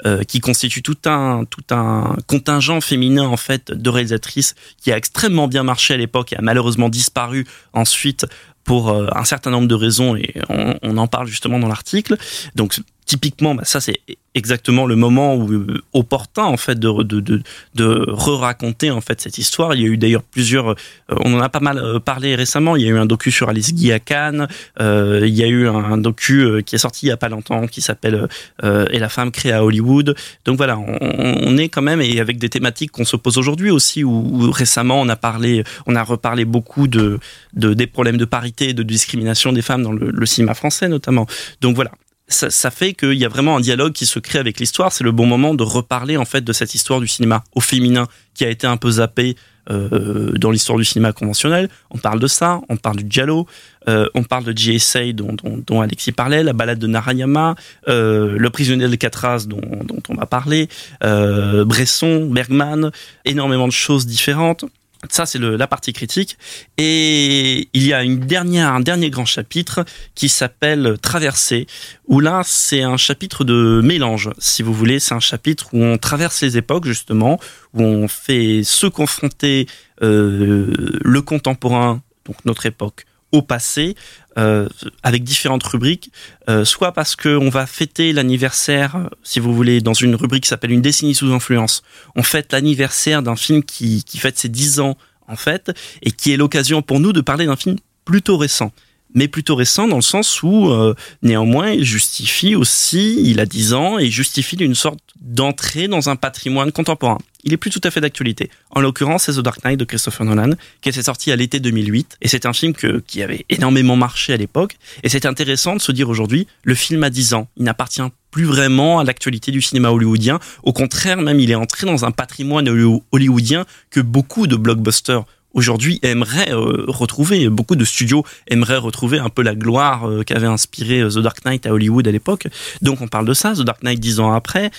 euh, qui constituent tout un, tout un contingent féminin, en fait, de réalisatrices qui a extrêmement bien marché à l'époque et a malheureusement disparu ensuite pour euh, un certain nombre de raisons et on, on en parle justement dans l'article. Donc typiquement, bah, ça c'est exactement le moment où, euh, opportun en fait de de de, de re-raconter en fait cette histoire. Il y a eu d'ailleurs plusieurs, euh, on en a pas mal euh, parlé récemment. Il y a eu un docu sur Alice Guy à Cannes. Euh, il y a eu un, un, docu qui est sorti il y a pas longtemps qui s'appelle euh, Et la femme créée à Hollywood. Donc voilà, on, on est quand même et avec des thématiques qu'on se pose aujourd'hui aussi. Où, où, récemment on a parlé, on a reparlé beaucoup de, de des problèmes de parité et de discrimination des femmes dans le, le cinéma français notamment. Donc voilà, ça, ça, fait qu'il y a vraiment un dialogue qui se crée avec l'histoire. C'est le bon moment de reparler en fait de cette histoire du cinéma au féminin qui a été un peu zappé euh, dans l'histoire du cinéma conventionnel. On parle de ça, on parle du giallo, euh, on parle de GSA dont, dont, dont, Alexis parlait, la balade de Narayama, euh, le prisonnier de Catras dont, dont on va parler, euh, Bresson, Bergman, énormément de choses différentes. Ça, c'est la partie critique. Et il y a une dernière, un dernier grand chapitre qui s'appelle Traversée, où là, c'est un chapitre de mélange, si vous voulez. C'est un chapitre où on traverse les époques, justement, où on fait se confronter euh, le contemporain, donc notre époque, au passé, euh, avec différentes rubriques, euh, soit parce qu'on va fêter l'anniversaire, si vous voulez, dans une rubrique qui s'appelle une décennie sous influence. On fête l'anniversaire d'un film qui, qui fête ses 10 ans, en fait, et qui est l'occasion pour nous de parler d'un film plutôt récent mais plutôt récent dans le sens où euh, néanmoins il justifie aussi, il a 10 ans et justifie d'une sorte d'entrée dans un patrimoine contemporain. Il est plus tout à fait d'actualité. En l'occurrence, c'est The Dark Knight de Christopher Nolan, qui était sorti à l'été 2008, et c'est un film qui avait énormément marché à l'époque, et c'est intéressant de se dire aujourd'hui, le film a 10 ans, il n'appartient plus vraiment à l'actualité du cinéma hollywoodien, au contraire même il est entré dans un patrimoine hollywoodien que beaucoup de blockbusters aujourd'hui aimeraient euh, retrouver. Beaucoup de studios aimeraient retrouver un peu la gloire euh, qu'avait inspiré euh, The Dark Knight à Hollywood à l'époque. Donc on parle de ça, The Dark Knight dix ans après,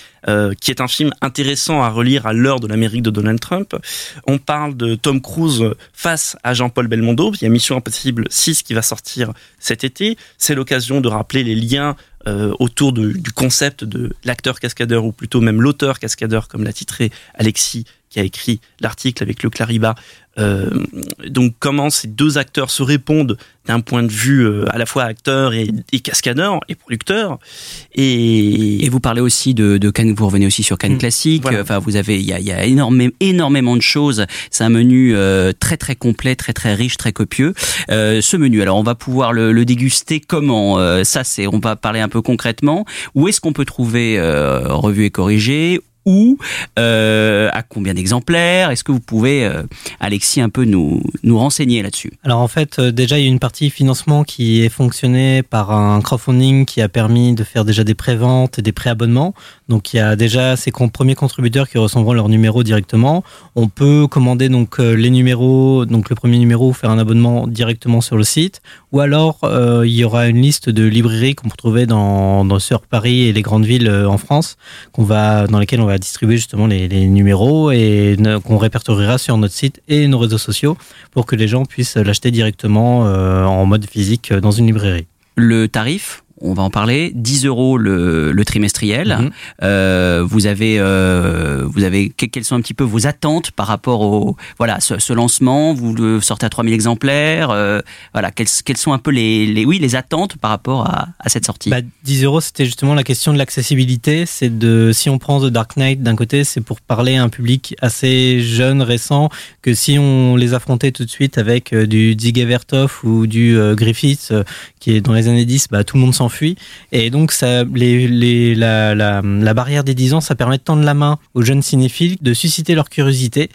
qui est un film intéressant à relire à l'heure de l'Amérique de Donald Trump. On parle de Tom Cruise face à Jean-Paul Belmondo. Il y a Mission Impossible 6 qui va sortir cet été. C'est l'occasion de rappeler les liens autour du concept de l'acteur cascadeur ou plutôt même l'auteur cascadeur comme l'a titré Alexis qui a écrit l'article avec le Clariba. Euh, donc comment ces deux acteurs se répondent d'un point de vue euh, à la fois acteur et, cascadeur et producteur. Et, vous parlez aussi de, de Cannes, vous revenez aussi sur Cannes mmh, classique. Enfin, vous avez, il y a, y a énormément, énormément de choses. C'est un menu euh, très très complet, très très riche, très copieux. ce menu, alors on va pouvoir le, le déguster comment Ça, c'est, on va parler un peu concrètement. Où est-ce qu'on peut trouver revue et corrigé où, euh, à combien d'exemplaires? Est-ce que vous pouvez, euh, Alexis, un peu nous, nous renseigner là-dessus? Alors en fait, euh, déjà, il y a une partie financement qui est fonctionnée par un crowdfunding qui a permis de faire déjà des préventes et des préabonnements. Donc il y a déjà ces premiers contributeurs qui recevront leur numéro directement. On peut commander donc les numéros, donc le premier numéro, faire un abonnement directement sur le site. Ou alors il y aura une liste de librairies qu'on peut trouver dans, dans sur Paris et les grandes villes en France, qu'on va, dans lesquelles on va distribuer justement les, numéros et qu'on répertoriera sur notre site et nos réseaux sociaux pour que les gens puissent l'acheter directement euh, en mode physique dans une librairie. Le tarif? On va en parler. 10 euros le, le trimestriel. Mhm. Euh, vous avez, euh, vous avez quelles sont un petit peu vos attentes par rapport au voilà ce, lancement? Vous le sortez à 3000 exemplaires. Euh, voilà quelles, quelles, sont un peu les, les, oui les attentes par rapport à, à cette sortie? Bah, 10 euros, c'était justement la question de l'accessibilité. C'est de si on prend The Dark Knight d'un côté, c'est pour parler à un public assez jeune, récent, que si on les affrontait tout de suite avec du Dziga Vertov ou du Griffiths, qui est dans les années 10, bah tout le monde s'en Et donc, ça, la, la, barrière des 10 ans, ça permet de tendre la main aux jeunes cinéphiles, de susciter leur curiosité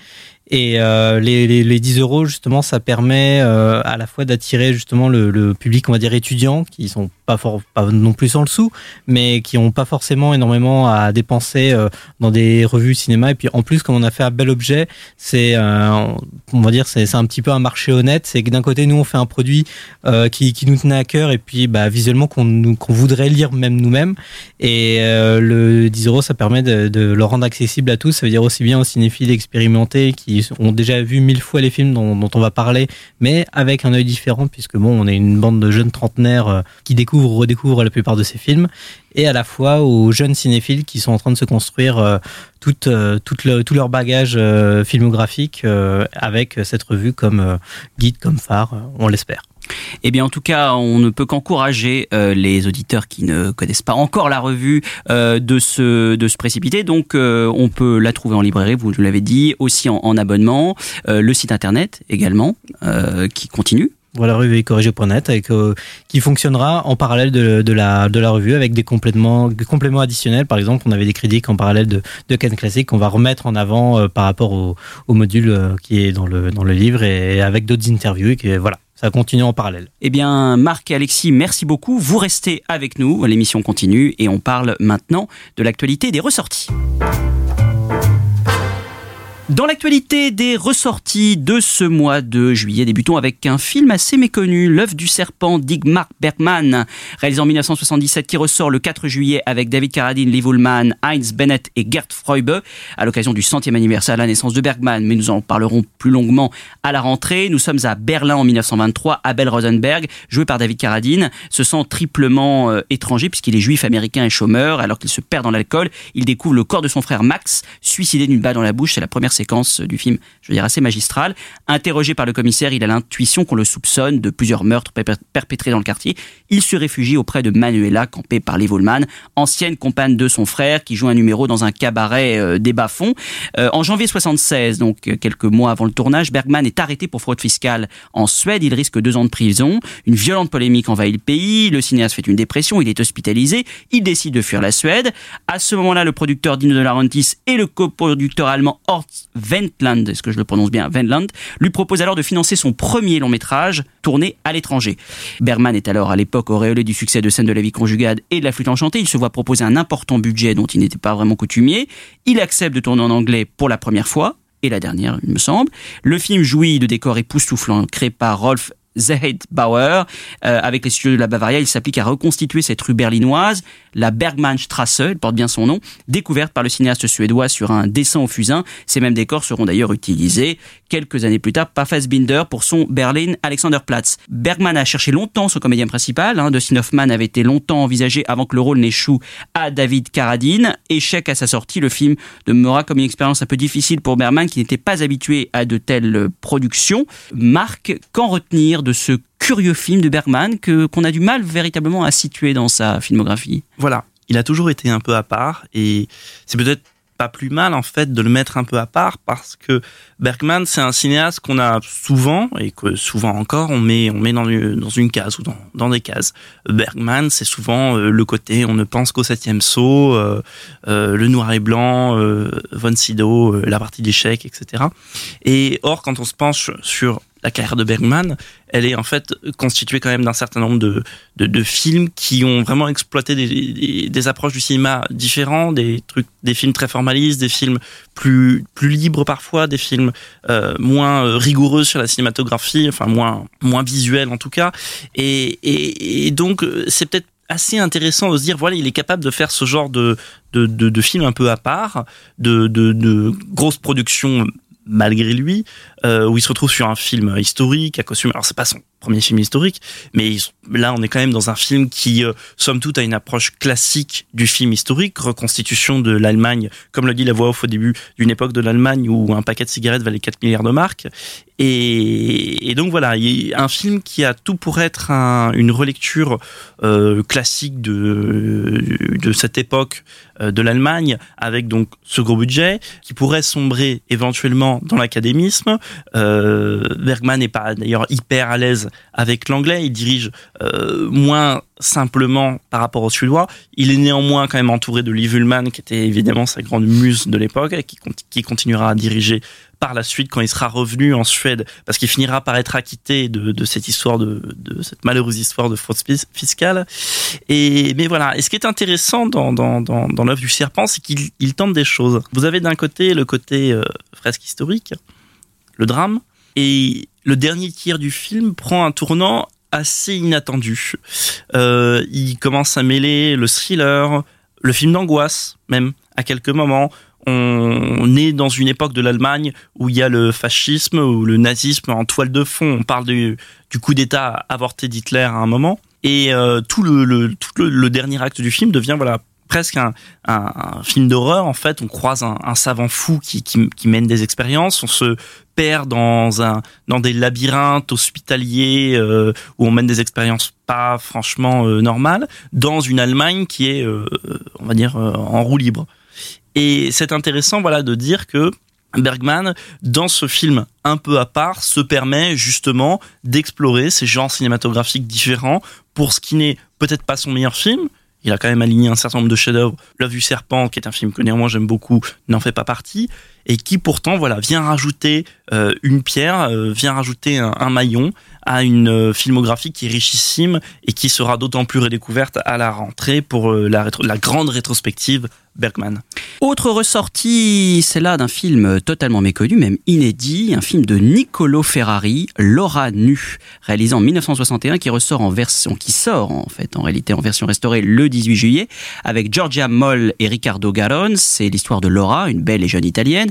et euh, les, les, les, 10 euros, justement, ça permet euh, à la fois d'attirer justement le, le, public, on va dire, étudiant, qui sont pas, fort, pas non plus sans le sou, mais qui ont pas forcément énormément à dépenser euh, dans des revues cinéma. Et puis en plus, comme on a fait un bel objet, c'est, euh, on va dire, c'est un petit peu un marché honnête. C'est que d'un côté, nous, on fait un produit euh, qui, qui nous tenait à cœur et puis bah, visuellement qu'on qu'on voudrait lire même nous-mêmes. Et le 10 euros, ça permet de, de le rendre accessible à tous. Ça veut dire aussi bien aux cinéphiles expérimentés qui ont déjà vu mille fois les films dont, on va parler, mais avec un œil différent, puisque bon, on est une bande de jeunes trentenaires euh, qui découvrent ou redécouvrent la plupart de ces films, et à la fois aux jeunes cinéphiles qui sont en train de se construire euh, euh, tout leur bagage filmographique avec cette revue comme guide, comme phare, on l'espère. Eh bien, en tout cas, on ne peut qu'encourager euh, les auditeurs qui ne connaissent pas encore la revue euh, de se de se précipiter. Donc, euh, on peut la trouver en librairie, vous l'avez dit, aussi en, abonnement, le site internet également qui continue. Voilà, revue qui fonctionnera en parallèle de, la de la revue avec des compléments compléments additionnels. Par exemple, on avait des critiques en parallèle de de Ken Classic qu'on va remettre en avant par rapport au, module qui est dans le dans le livre et avec d'autres interviews. Voilà, ça continue en parallèle. Eh bien, Marc et Alexis, merci beaucoup. Vous restez avec nous. L'émission continue et on parle maintenant de l'actualité des ressorties. Dans l'actualité des ressorties de ce mois de juillet, débutons avec un film assez méconnu, L'œuf du serpent d'Igmar Bergman, réalisé en 1977, qui ressort le 4 juillet avec David Carradine, Lee Ullmann, Heinz Bennett et Gert Freube, à l'occasion du centième anniversaire de la naissance de Bergman, mais nous en parlerons plus longuement à la rentrée. Nous sommes à Berlin en 1923, Abel Rosenberg, joué par David Carradine, se sent triplement euh, étranger puisqu'il est juif américain et chômeur, alors qu'il se perd dans l'alcool. Il découvre le corps de son frère Max, suicidé d'une balle dans la bouche. C'est la première séquence du film, je veux dire, assez magistrale. Interrogé par le commissaire, il a l'intuition qu'on le soupçonne de plusieurs meurtres perpétrés dans le quartier. Il se réfugie auprès de Manuela, campée par Lee Volman, ancienne compagne de son frère, qui joue un numéro dans un cabaret euh, des bas-fonds. Euh, en janvier 76, donc euh, quelques mois avant le tournage, Bergman est arrêté pour fraude fiscale en Suède. Il risque deux ans de prison. Une violente polémique envahit le pays. Le cinéaste fait une dépression. Il est hospitalisé. Il décide de fuir la Suède. À ce moment-là, le producteur Dino De Laurentiis et le coproducteur allemand Horst Wendland, est-ce que je le prononce bien, Wendland, lui propose alors de financer son premier long métrage tourné à l'étranger. Berman est alors à l'époque auréolé du succès de scène de la vie conjugale et de la flûte enchantée. Il se voit proposer un important budget dont il n'était pas vraiment coutumier. Il accepte de tourner en anglais pour la première fois et la dernière, il me semble. Le film jouit de décors époustouflants créés par Rolf Bauer. Euh, avec les studios de la Bavaria, il s'applique à reconstituer cette rue berlinoise, la Bergmannstrasse, elle porte bien son nom, découverte par le cinéaste suédois sur un dessin au fusain. Ces mêmes décors seront d'ailleurs utilisés quelques années plus tard par Fassbinder pour son Berlin Alexanderplatz. Bergman a cherché longtemps son comédien principal. Hein. Dustin Hoffman avait été longtemps envisagé avant que le rôle n'échoue à David Carradine. Échec à sa sortie, le film demeura comme une expérience un peu difficile pour Bergman qui n'était pas habitué à de telles productions. Marc, qu'en retenir de ce curieux film de Bergman que qu'on a du mal véritablement à situer dans sa filmographie Voilà, il a toujours été un peu à part et c'est peut-être pas plus mal en fait de le mettre un peu à part parce que Bergman c'est un cinéaste qu'on a souvent et que souvent encore on met on met dans une, dans une case ou dans, dans des cases. Bergman c'est souvent euh, le côté on ne pense qu'au septième saut, euh, euh, le noir et blanc, Von Sydow, la partie d'échec, etc. Et or quand on se penche sur la carrière de Bergman, elle est en fait constituée quand même d'un certain nombre de, de, films qui ont vraiment exploité des, approches du cinéma différents, des trucs, des films très formalistes, des films plus plus libres parfois, des films euh, moins euh, rigoureux sur la cinématographie, enfin moins moins visuels en tout cas. Et, et, donc c'est peut-être assez intéressant de se dire voilà il est capable de faire ce genre de de, de, de un peu à part de, de, de grosses productions malgré lui, euh, où il se retrouve sur un film historique à costume. Alors c'est pas son premier film historique, mais là on est quand même dans un film qui, euh, somme toute, a une approche classique du film historique, reconstitution de l'Allemagne, comme le dit la voix off au début, d'une époque de l'Allemagne où un paquet de cigarettes valait 4 milliards de marques. Et, donc voilà, un film qui a tout pour être un, une relecture euh, classique de, de cette époque euh, de l'Allemagne, avec donc ce gros budget, qui pourrait sombrer éventuellement dans l'académisme. Euh, Bergman n'est pas d'ailleurs hyper à l'aise avec l'anglais, il dirige euh, moins simplement par rapport au suédois. Il est néanmoins quand même entouré de Liv Ullmann, qui était évidemment sa grande muse de l'époque, qui, qui continuera à diriger par la suite quand il sera revenu en Suède, parce qu'il finira par être acquitté de, cette histoire de, cette malheureuse histoire de fraude fiscale. Et mais voilà. Et ce qui est intéressant dans l'œuvre du serpent, c'est qu'il il tente des choses. Vous avez d'un côté le côté euh, fresque historique, le drame, et le dernier tiers du film prend un tournant assez inattendu. Euh, il commence à mêler le thriller, le film d'angoisse même à quelques moments. On est dans une époque de l'Allemagne où il y a le fascisme ou le nazisme en toile de fond. On parle du, coup d'État avorté d'Hitler à un moment. Et euh, tout, le, tout le, dernier acte du film devient voilà presque un, film d'horreur. En fait, on croise un, savant fou qui, mène des expériences. On se perd dans des labyrinthes hospitaliers euh, où on mène des expériences pas franchement euh, normales dans une Allemagne qui est, euh, on va dire, en roue libre. Et c'est intéressant, voilà, de dire que Bergman, dans ce film un peu à part, se permet justement d'explorer ces genres cinématographiques différents pour ce qui n'est peut-être pas son meilleur film, il a quand même aligné un certain nombre de chefs-d'œuvre. L'œuvre du serpent, qui est un film que néanmoins j'aime beaucoup, n'en fait pas partie, et qui pourtant, voilà, vient rajouter euh, une pierre, euh, vient rajouter un, maillon à une euh, filmographie qui est richissime et qui sera d'autant plus redécouverte à la rentrée pour la, grande rétrospective Bergman. Autre ressortie, c'est là d'un film totalement méconnu, même inédit, un film de Niccolo Ferrari, Laura Nu, réalisé en 1961, qui ressort en version, qui sort en fait en réalité en version restaurée le 18 juillet, avec Giorgia Moll et Riccardo Garon. C'est l'histoire de Laura, une belle et jeune italienne,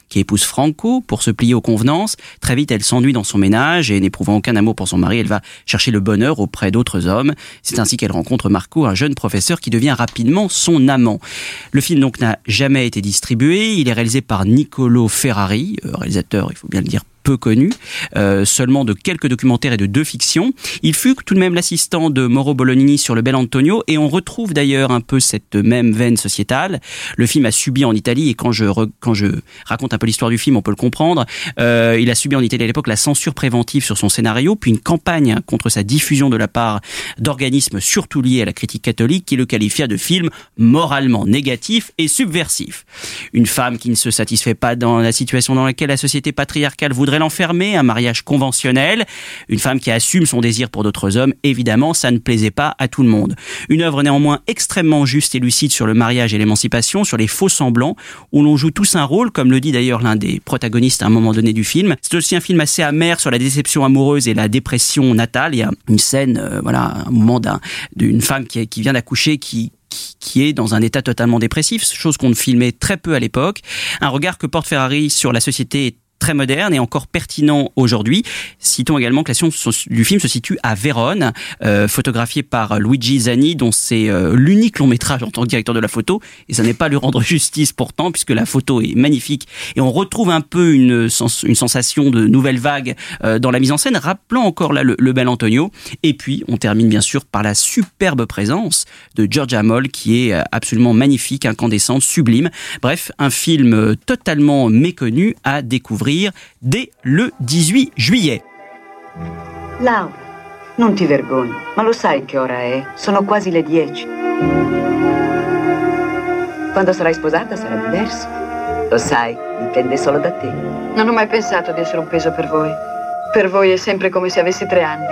qui épouse Franco pour se plier aux convenances. Très vite, elle s'ennuie dans son ménage et n'éprouvant aucun amour pour son mari, elle va chercher le bonheur auprès d'autres hommes. C'est ainsi qu'elle rencontre Marco, un jeune professeur qui devient rapidement son amant. Le film donc n'a jamais été distribué. Il est réalisé par Niccolo Ferrari, euh, réalisateur, il faut bien le dire, peu connu, euh, seulement de quelques documentaires et de deux fictions. Il fut tout de même l'assistant de Mauro Bolognini sur Le Bel Antonio et on retrouve d'ailleurs un peu cette même veine sociétale. Le film a subi en Italie et quand je quand je raconte un l'histoire du film, on peut le comprendre. Euh, il a subi en Italie à l'époque la censure préventive sur son scénario, puis une campagne contre sa diffusion de la part d'organismes surtout liés à la critique catholique qui le qualifia de film moralement négatif et subversif. Une femme qui ne se satisfait pas dans la situation dans laquelle la société patriarcale voudrait l'enfermer, un mariage conventionnel. Une femme qui assume son désir pour d'autres hommes, évidemment, ça ne plaisait pas à tout le monde. Une œuvre néanmoins extrêmement juste et lucide sur le mariage et l'émancipation, sur les faux semblants, où l'on joue tous un rôle, comme le dit d'ailleurs l'un des protagonistes à un moment donné du film. C'est aussi un film assez amer sur la déception amoureuse et la dépression natale. Il y a une scène, euh, voilà, un moment d'un- d'une femme qui, qui vient d'accoucher, qui qui- est dans un état totalement dépressif, chose qu'on ne filmait très peu à l'époque. Un regard que porte Ferrari sur la société très moderne et encore pertinent aujourd'hui. Citons également que l'action se- du film se situe à Vérone, euh, photographié par Luigi Zani, dont c'est euh, l'unique long métrage en tant que directeur de la photo. Et ça n'est pas lui rendre justice pourtant, puisque la photo est magnifique. Et on retrouve un peu une, sens- une sensation de nouvelle vague euh, dans la mise en scène, rappelant encore là le, le bel Antonio. Et puis, on termine bien sûr par la superbe présence de Georgia Moll, qui est euh, absolument magnifique, incandescente, sublime. Bref, un film euh, totalement méconnu à découvrir dès le 18 juillet. Laura, non ti vergogni, ma lo sai che ora è? Sono quasi le dieci. Quando sarai sposata sarà diverso. Lo sai, dipende solo da te. Non ho mai pensato di essere un peso per voi. Per voi è sempre come se avessi tre anni.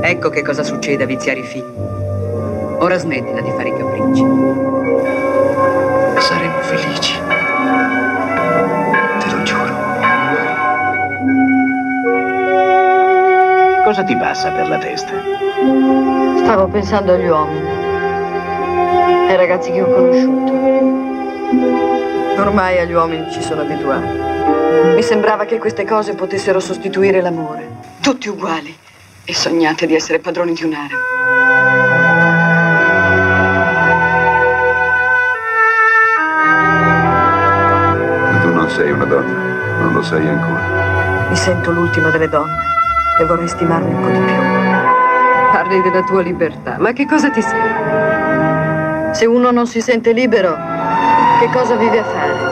Ecco che cosa succede a viziare i figli. Ora smettila di fare i capricci. Saremo felici. Cosa ti passa per la testa? Stavo pensando agli uomini. Ai ragazzi che ho conosciuto. Ormai agli uomini ci sono abituato. Mi sembrava che queste cose potessero sostituire l'amore. Tutti uguali. E sognate di essere padroni di un harem. Ma tu non sei una donna, non lo sei ancora. Mi sento l'ultima delle donne e vorrei stimarmi un po' di più. Parli della tua libertà, ma che cosa ti serve? Se uno non si sente libero, che cosa vive a fare?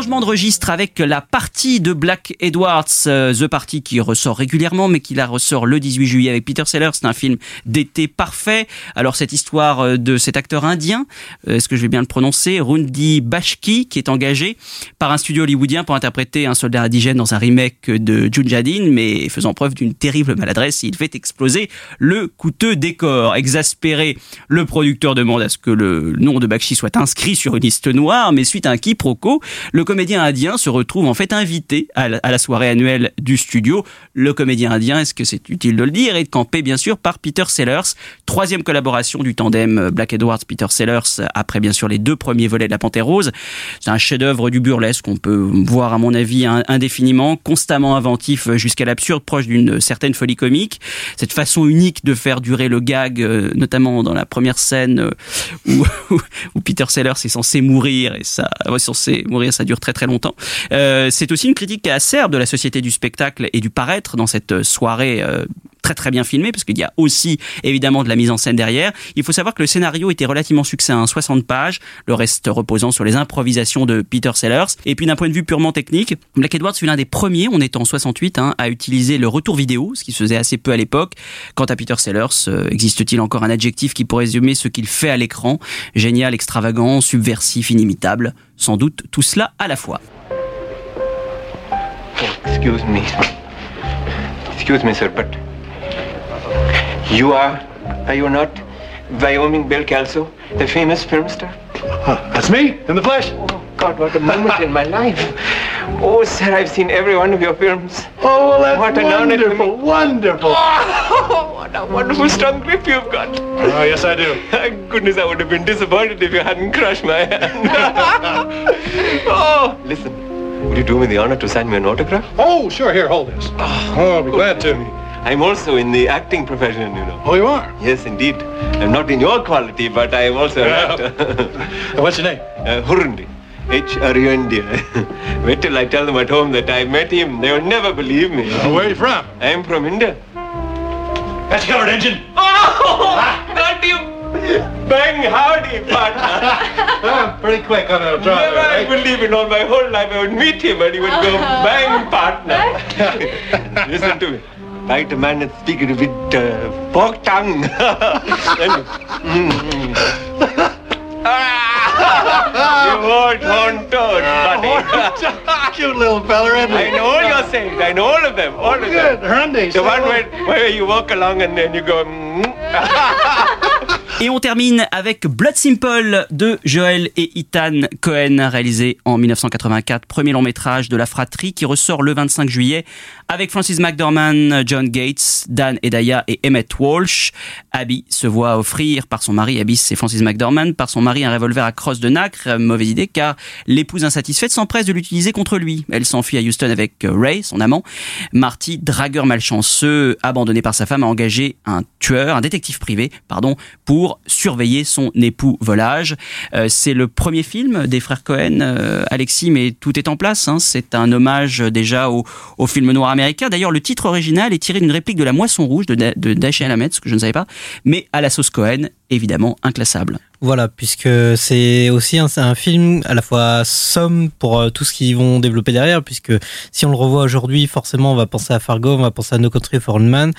Changement de registre avec la partie de Black Edwards, euh, The Party qui ressort régulièrement, mais qui la ressort le 18 juillet avec Peter Sellers. C'est un film d'été parfait. Alors cette histoire euh, de cet acteur indien, euh, est-ce que je vais bien le prononcer, Rundi Bashki, qui est engagé par un studio hollywoodien pour interpréter un soldat indigène dans un remake de Junjadin, mais faisant preuve d'une terrible maladresse, il fait exploser le coûteux décor. Exaspéré, le producteur demande à ce que le nom de Bakshi soit inscrit sur une liste noire, mais suite à un quiproquo, le comédien indien se retrouve en fait invité à la, soirée annuelle du studio. Le comédien indien, est-ce que c'est utile de le dire, est campé bien sûr par Peter Sellers. Troisième collaboration du tandem Black Edwards-Peter Sellers après bien sûr les deux premiers volets de La Panthère Rose. C'est un chef-d'œuvre du burlesque qu'on peut voir à mon avis indéfiniment, constamment inventif jusqu'à l'absurde, proche d'une certaine folie comique. Cette façon unique de faire durer le gag, euh, notamment dans la première scène euh, où, Peter Sellers est censé mourir et ça, censé mourir, ça dure très très longtemps. Euh, c'est aussi une critique acerbe de la société du spectacle et du paraître dans cette soirée. Très très bien filmée parce qu'il y a aussi évidemment de la mise en scène derrière. Il faut savoir que le scénario était relativement succinct, 60 pages, le reste reposant sur les improvisations de Peter Sellers. Et puis d'un point de vue purement technique, Black Edwards fut l'un des premiers, on est en 68, hein, à utiliser le retour vidéo, ce qui se faisait assez peu à l'époque. Quant à Peter Sellers, euh, existe-t-il encore un adjectif qui pourrait résumer ce qu'il fait à l'écran? Génial, extravagant, subversif, inimitable. Sans doute tout cela à la fois. Excuse me. Excuse me, sir, but you are, are you not Wyoming Bill Kelso, the famous film star? That's me, in the flesh. Oh, God, what a moment in my life. Oh, sir, I've seen every one of your films. Oh, well, that's what to wonderful, wonderful. Oh, what a wonderful strong grip you've got. Oh, yes, I do. Thank goodness, I would have been disappointed if you hadn't crushed my hand. oh, listen, would you do me the honor to sign me an autograph? Oh, sure, here, hold this. Ah, oh, I'll be glad to. I'm also in the acting profession, you know. Oh, you are? Yes, indeed. I'm not in your quality, but I am also an actor. What's your name? Uh, Hurundi. H-R-U-N-D. Wait till I tell them at home that I met him. They will never believe me. Uh, where are you from? I'm from India. That's covered, engine. Oh, got you. Bang howdy, partner. Ah, pretty quick on a draw Never there, I believe in all my whole life I would meet him and he would go bang partner. Listen to me. A man that speaks with uh, forked tongue. Mm. You won't hunt buddy. Cute little fella, isn't he? I know all your sayings. I know all of them. All of Good. them. Hyundai. The one where, where you walk along and then you go. mm. Et on termine avec Blood Simple de Joel et Ethan Cohen, réalisé en 1984, premier long métrage de la fratrie qui ressort le 25 juillet avec Francis McDormand, John Gates, Dan Edaya et Emmett Walsh. Abby se voit offrir par son mari, Abby c'est Francis McDormand, par son mari un revolver à crosse de nacre, mauvaise idée car l'épouse insatisfaite s'empresse de l'utiliser contre lui. Elle s'enfuit à Houston avec Ray, son amant. Marty, dragueur malchanceux, abandonné par sa femme, a engagé un tueur, un détective privé, pardon, pour surveiller son époux volage. Euh, c'est le premier film des frères Cohen, euh, Alexis, mais tout est en place. hein. C'est un hommage déjà au, film noir américain. D'ailleurs, le titre original est tiré d'une réplique de La Moisson Rouge de, Da- de Dashiell Hammett, ce que je ne savais pas, mais à la sauce Cohen, évidemment inclassable. Voilà, puisque c'est aussi un, film à la fois somme pour euh, tout ce qu'ils vont développer derrière, puisque si on le revoit aujourd'hui, forcément on va penser à Fargo, on va penser à No Country for Old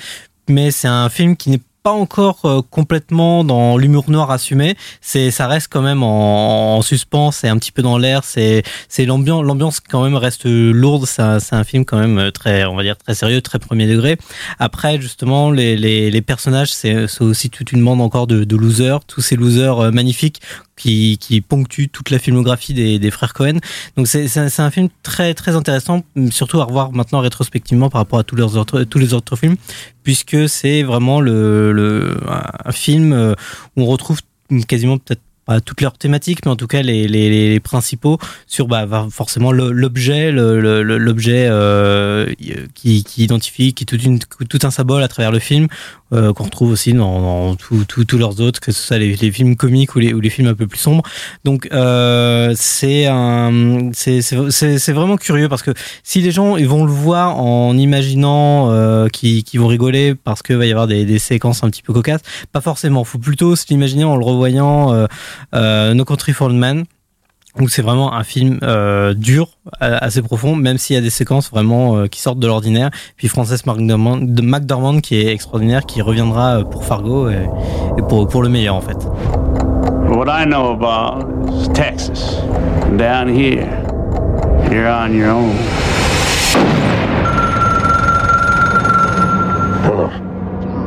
mais c'est un film qui n'est pas encore euh, complètement dans l'humour noir assumé. C'est, ça reste quand même en, en suspens, c'est un petit peu dans l'air. C'est, c'est l'ambiance, l'ambiance quand même reste lourde. C'est un, c'est un film quand même très, on va dire très sérieux, très premier degré. Après, justement, les, les, les personnages, c'est, c'est aussi toute une bande encore de, de losers, tous ces losers euh, magnifiques qui, qui ponctuent toute la filmographie des, des frères Cohen. Donc c'est, un- un film très très intéressant, surtout à revoir maintenant rétrospectivement par rapport à tous leurs autres, tous les autres films, puisque c'est vraiment le, le un film euh, où on retrouve quasiment peut-être pas toutes leurs thématiques, mais en tout cas les, les, les principaux sur bah, forcément l'objet, l'objet euh, qui, qui identifie, qui est tout, une, tout un symbole à travers le film, euh, qu'on retrouve aussi dans, dans tous leurs autres, que ce soit les, les films comiques ou les, ou les films un peu plus sombres. Donc euh, c'est un, c'est vraiment curieux parce que si les gens ils vont le voir en imaginant euh, qu'ils vont rigoler parce qu'il va y avoir des, des séquences un petit peu cocasses, pas forcément. Faut plutôt se l'imaginer en le revoyant euh, euh, No Country for Old Men. Donc c'est vraiment un film euh, dur, assez profond, même s'il y a des séquences vraiment euh, qui sortent de l'ordinaire. Puis Frances McDormand, qui est extraordinaire, qui reviendra euh, pour Fargo et, et pour, pour le meilleur en fait. What I know about is Texas. Down here, you're on your own. Hello.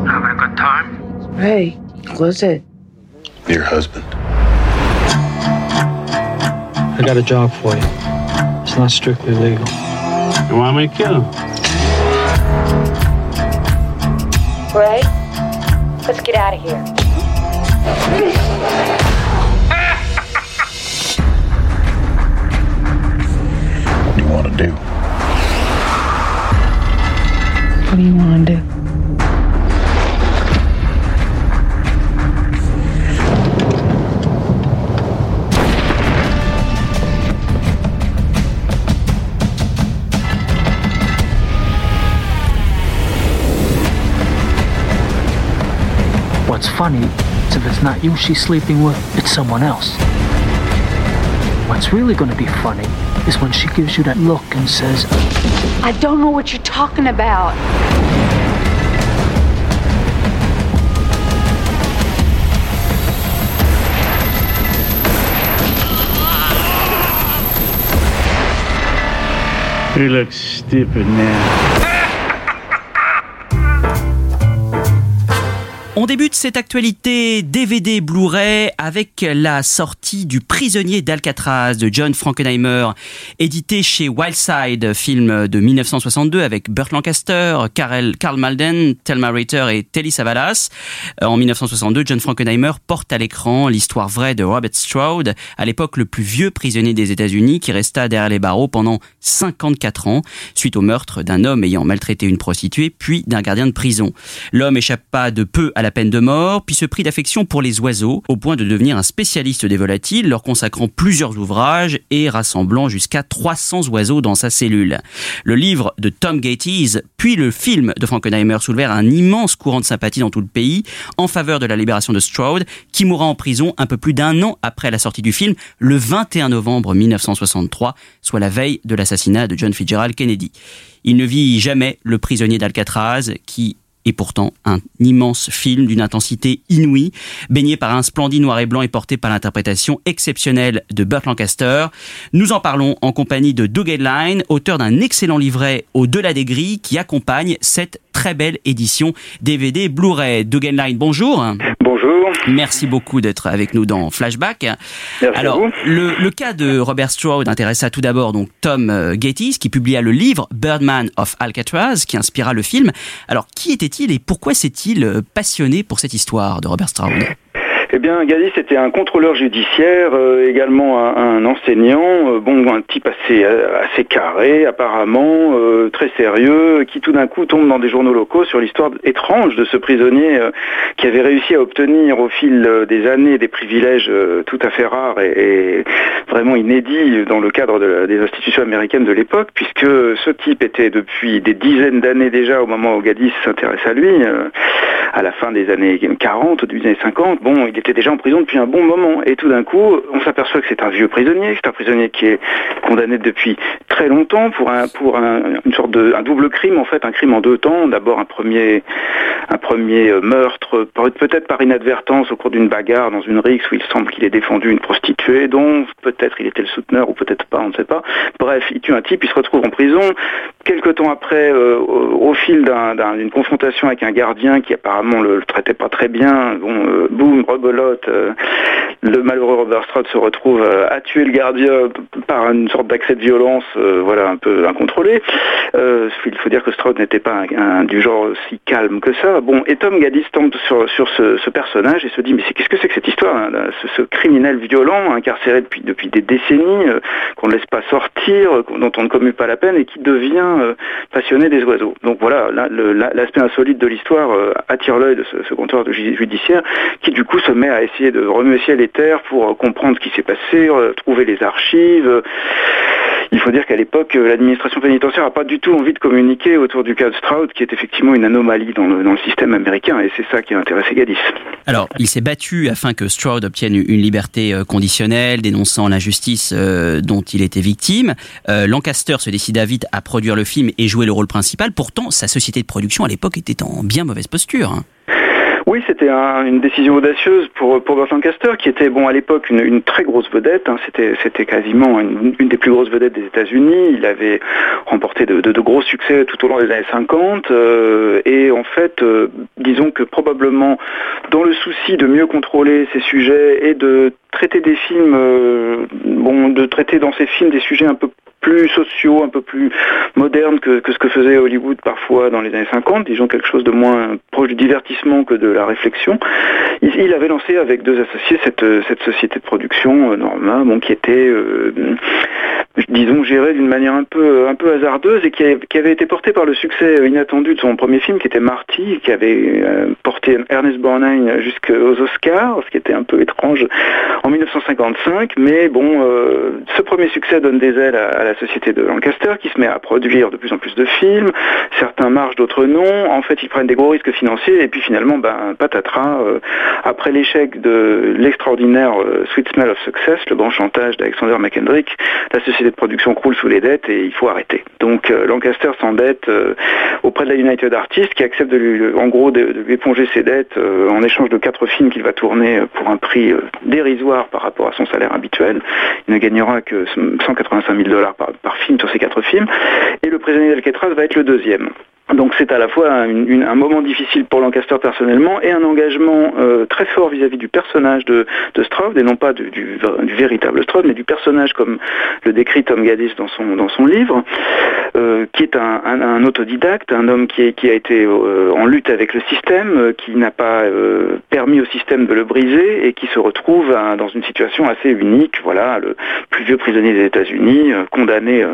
Having a good time? Hey, what's it? Your husband. I got a job for you. It's not strictly legal. You want me to kill him? Ray, let's get out of here. What do you want to do? What do you want to do? Funny is if it's not you she's sleeping with, it's someone else. What's really going to be funny is when she gives you that look and says, I don't know what you're talking about. You look stupid now. On débute cette actualité DVD Blu-ray avec la sortie du Prisonnier d'Alcatraz de John Frankenheimer, édité chez Wildside, film de 1962 avec Burt Lancaster, Karel, Karl Malden, Thelma Ritter et Telly Savalas. Euh, En 1962, John Frankenheimer porte à l'écran l'histoire vraie de Robert Stroud, à l'époque le plus vieux prisonnier des États-Unis qui resta derrière les barreaux pendant 54 ans suite au meurtre d'un homme ayant maltraité une prostituée puis d'un gardien de prison. L'homme échappa de peu à la peine de mort, puis se prit d'affection pour les oiseaux, au point de devenir un spécialiste des volatiles, leur consacrant plusieurs ouvrages et rassemblant jusqu'à 300 oiseaux dans sa cellule. Le livre de Tom Gates, puis le film de Frankenheimer soulevèrent un immense courant de sympathie dans tout le pays en faveur de la libération de Stroud, qui mourra en prison un peu plus d'un an après la sortie du film, le 21 novembre 1963, soit la veille de l'assassinat de John Fitzgerald Kennedy. Il ne vit jamais le prisonnier d'Alcatraz, qui et pourtant un immense film d'une intensité inouïe, baigné par un splendide noir et blanc et porté par l'interprétation exceptionnelle de Burt Lancaster. Nous en parlons en compagnie de Doug Headline, auteur d'un excellent livret Au-delà des grilles qui accompagne cette très belle édition DVD Blu-ray. Doug Headline, bonjour. Bonjour. Merci beaucoup d'être avec nous dans Flashback. Merci Alors, vous. le, le cas de Robert Stroud intéressa tout d'abord donc Tom euh, Gates, qui publia le livre Birdman of Alcatraz, qui inspira le film. Alors, qui et pourquoi s'est-il euh, passionné pour cette histoire de Robert Stroud? Eh bien, Gadis était un contrôleur judiciaire, euh, également un, enseignant, euh, bon, un type assez, euh, carré, apparemment, très sérieux, qui tout d'un coup tombe dans des journaux locaux sur l'histoire étrange de ce prisonnier qui avait réussi à obtenir au fil des années des privilèges tout à fait rares et, vraiment inédits dans le cadre des institutions américaines de l'époque, puisque ce type était depuis des dizaines d'années déjà, au moment où Gadis s'intéresse à lui, à la fin des années 40, au début des années 50, bon, était déjà en prison depuis un bon moment. Et tout d'un coup, on s'aperçoit que c'est un vieux prisonnier, c'est un prisonnier qui est condamné depuis très longtemps pour un, pour un, une sorte de, un double crime, en fait, un crime en deux temps. D'abord un premier, un premier euh, meurtre, peut-être par inadvertance au cours d'une bagarre dans une rixe où il semble qu'il ait défendu une prostituée, dont peut-être il était le souteneur ou peut-être pas, on ne sait pas. Bref, il tue un type, il se retrouve en prison. Quelque temps après, euh, au, fil d'un- d'un- d'une confrontation avec un gardien qui apparemment le, le traitait pas très bien, euh, boum, rebelote, euh, le malheureux Robert Stroud se retrouve à tuer le gardien par une sorte d'accès de violence, voilà, un peu incontrôlé. Il faut dire que Stroud n'était pas du genre si calme que ça. Bon, et Tom Gaddis tombe sur, ce, personnage et se dit, mais qu'est-ce que c'est que cette histoire hein, ce, criminel violent, incarcéré depuis, depuis des décennies, qu'on ne laisse pas sortir, dont on ne commue pas la peine et qui devient euh, passionné des oiseaux. Donc voilà, l'aspect insolite de l'histoire euh, attire l'œil de ce, ce comptoir ju- judiciaire qui du coup se met à essayer de remuer ciel et terre pour euh, comprendre ce qui s'est passé, trouver les archives. Il faut dire qu'à l'époque, euh, l'administration pénitentiaire n'a pas du tout envie de communiquer autour du cas de Stroud, qui est effectivement une anomalie dans le, dans le système américain, et c'est ça qui a intéressé Gaddis. Alors, il s'est battu afin que Stroud obtienne une liberté euh, conditionnelle, dénonçant l'injustice euh, dont il était victime. Lancaster se décida vite à produire le film et jouer le rôle principal. Pourtant, sa société de production à l'époque était en bien mauvaise posture. hein. Oui, c'était un- une décision audacieuse pour, pour Burt Lancaster, qui était bon à l'époque une, très grosse vedette. hein. C'était, quasiment une, des plus grosses vedettes des États-Unis. Il avait remporté de, gros succès tout au long des années 50. euh, et en fait, euh, disons que probablement dans le souci de mieux contrôler ces sujets et de traiter des films, euh, de traiter dans ces films des sujets un peu plus sociaux, un peu plus modernes que, que ce que faisait Hollywood parfois dans les années 50, disons quelque chose de moins proche du divertissement que de la réflexion. Il, avait lancé avec deux associés cette, cette société de production, euh, Norma, bon, qui était, euh, disons, gérée d'une manière un peu, un peu hasardeuse et qui, qui avait été portée par le succès inattendu de son premier film, qui était Marty, qui avait euh, porté Ernest Borgnine jusqu'aux Oscars, ce qui était un peu étrange en 1955. Mais bon, ce premier succès donne des ailes à, à la société de Lancaster, qui se met à produire de plus en plus de films. Certains marchent, d'autres non. En fait, ils prennent des gros risques financiers et puis finalement, ben, patatras, euh, après l'échec de l'extraordinaire euh, Sweet Smell of Success, le grand chantage d'Alexander McKendrick, la société de production croule sous les dettes et il faut arrêter. Donc euh, Lancaster s'endette auprès de la United Artists qui accepte de lui, en gros de, de lui éponger ses dettes en échange de quatre films qu'il va tourner pour un prix dérisoire par rapport à son salaire habituel. Il ne gagnera que 185 000 dollars par, par film sur ces quatre films. Et Le prisonnier d'Alcatraz va être le deuxième. Donc c'est à la fois un moment difficile pour Lancaster personnellement et un engagement euh, très fort vis-à-vis du personnage de, de et non pas du, véritable Stroud, mais du personnage comme le décrit Tom Gaddis dans son, dans son livre, euh, qui est un, autodidacte, un homme qui, a été euh, en lutte avec le système, qui n'a pas permis au système de le briser et qui se retrouve dans une situation assez unique, voilà, le plus vieux prisonnier des États-Unis, condamné,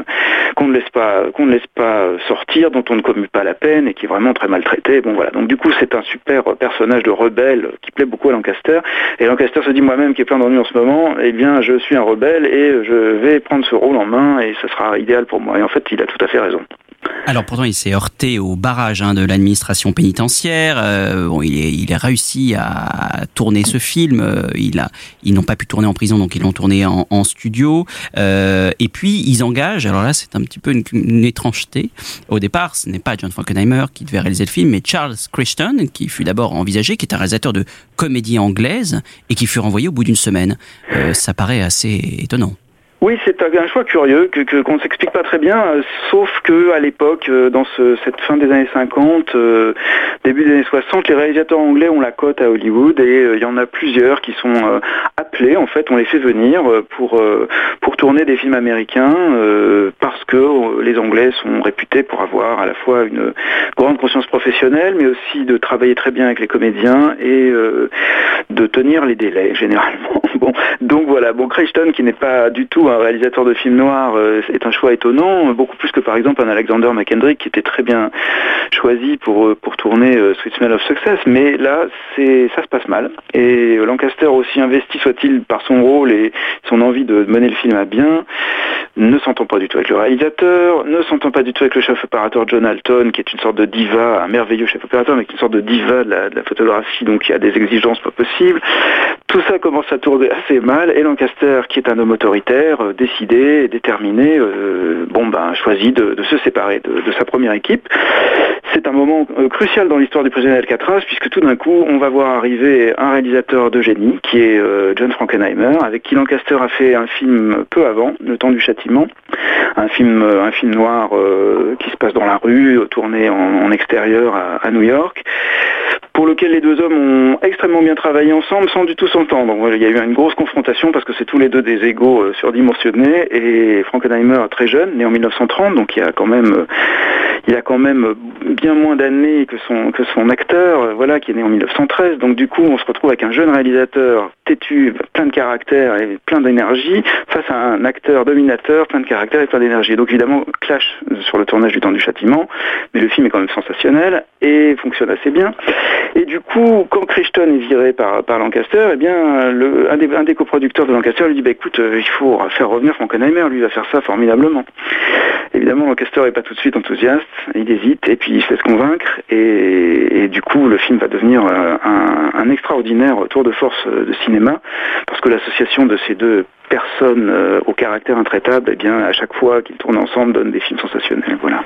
qu'on ne laisse pas, ne laisse pas sortir, dont on ne commue pas la peine et qui est vraiment très maltraité. Bon voilà. Donc du coup, c'est un super personnage de rebelle qui plaît beaucoup à Lancaster. Et Lancaster se dit moi-même qui est plein d'ennuis en ce moment, eh bien, je suis un rebelle et je vais prendre ce rôle en main et ce sera idéal pour moi. Et en fait, il a tout à fait raison. Alors pourtant, il s'est heurté au barrage hein, de l'administration pénitentiaire. Euh, bon, il, est, il a réussi à tourner ce film. Euh, il a, ils n'ont pas pu tourner en prison, donc ils l'ont tourné en, en studio. Euh, et puis ils engagent. Alors là, c'est un petit peu une, une étrangeté. Au départ, ce n'est pas John Frankenheimer qui devait réaliser le film, mais Charles Crichton, qui fut d'abord envisagé, qui est un réalisateur de comédie anglaise et qui fut renvoyé au bout d'une semaine. Euh, ça paraît assez étonnant. Oui, c'est un choix curieux que qu'on ne s'explique pas très bien, euh, sauf que à l'époque, euh, dans ce- cette fin des années 50, euh, début des années 60, les réalisateurs anglais ont la cote à Hollywood et il y en a plusieurs qui sont appelés. En fait, on les fait venir pour pour tourner des films américains parce que les Anglais sont réputés pour avoir à la fois une grande conscience professionnelle, mais aussi de travailler très bien avec les comédiens et de tenir les délais généralement. Bon, donc voilà. Bon, Crichton, qui n'est pas du tout un réalisateur de films noirs, euh, est un choix étonnant, beaucoup plus que par exemple un Alexander McKendrick qui était très bien choisi pour euh, pour tourner euh, Sweet Smell of Success. Mais là, c'est ça se passe mal. Et Lancaster, aussi investi soit-il par son rôle et son envie de mener le film à bien, ne s'entend pas du tout avec le réalisateur, ne s'entend pas du tout avec le chef opérateur John Alton, qui est une sorte de diva, un merveilleux chef opérateur, mais qui est une sorte de diva de la, photographie, donc qui a des exigences pas possibles. Tout ça commence à tourner assez mal, et Lancaster, qui est un homme autoritaire, euh, décidé, déterminé, euh, bon ben choisit de, se séparer de, sa première équipe. C'est un moment euh, crucial dans l'histoire du prisonnier d'Alcatraz, puisque tout d'un coup, on va voir arriver un réalisateur de génie, qui est John Frankenheimer, avec qui Lancaster a fait un film peu avant, Le temps du châtiment, un film, euh, un film noir euh, qui se passe dans la rue, tourné en, extérieur à New York, pour lequel les deux hommes ont extrêmement bien travaillé ensemble sans du tout s'entendre. Il y a eu une grosse confrontation parce que c'est tous les deux des égaux euh, surdimensionnés et Frankenheimer très jeune, né en 1930, donc il y a quand même euh, il a quand même bien moins d'années que son que son acteur, euh, voilà, qui est né en 1913. Donc du coup, on se retrouve avec un jeune réalisateur têtu, plein de caractère et plein d'énergie, face à un acteur dominateur, plein de caractère et plein d'énergie. Donc évidemment, clash sur le tournage du Temps du Châtiment, mais le film est quand même sensationnel et fonctionne assez bien. Et du coup, quand Crichton est viré par, Lancaster, eh bien, un, des, coproducteurs de Lancaster lui dit, bah, écoute, euh, il faut faire revenir Frankenheimer, lui va faire ça formidablement. Évidemment, Lancaster n'est pas tout de suite enthousiaste, il hésite et puis il se laisse convaincre et, du coup, le film va devenir euh, un, extraordinaire tour de force euh, de cinéma parce que l'association de ces deux personnes au caractère intraitable, eh bien, à chaque fois qu'ils tournent ensemble, donne des films sensationnels. Voilà.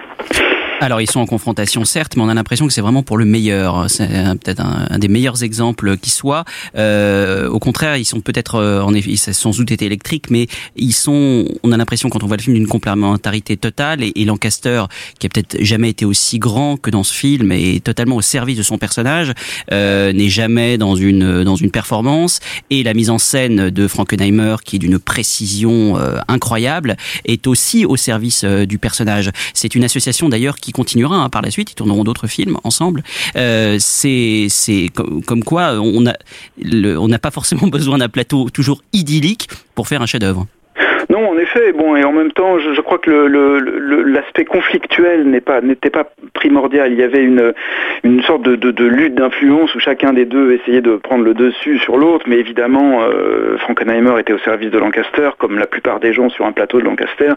Alors ils sont en confrontation certes, mais on a l'impression que c'est vraiment pour le meilleur. C'est euh, peut-être un, des meilleurs exemples qui soit. Euh, au contraire, ils sont peut-être euh, en effet, ils sans doute électriques, mais ils sont. On a l'impression quand on voit le film d'une complémentarité totale et, Lancaster, qui a peut-être jamais été aussi grand que dans ce film, et totalement au service de son personnage, euh, n'est jamais dans une dans une performance. Et la mise en scène de Frankenheimer, qui est d'une précision euh, incroyable, est aussi au service du personnage. C'est une association d'ailleurs qui continuera hein, par la suite. Ils tourneront d'autres films ensemble. Euh, c'est c'est comme, quoi on a on n'a pas forcément besoin d'un plateau toujours idyllique pour faire un chef-d'œuvre. Non, en effet, bon, et en même temps, je, crois que l'aspect conflictuel n'était pas primordial. Il y avait une sorte de, lutte d'influence où chacun des deux essayait de prendre le dessus sur l'autre, mais évidemment, euh, Frankenheimer était au service de Lancaster, comme la plupart des gens sur un plateau de Lancaster.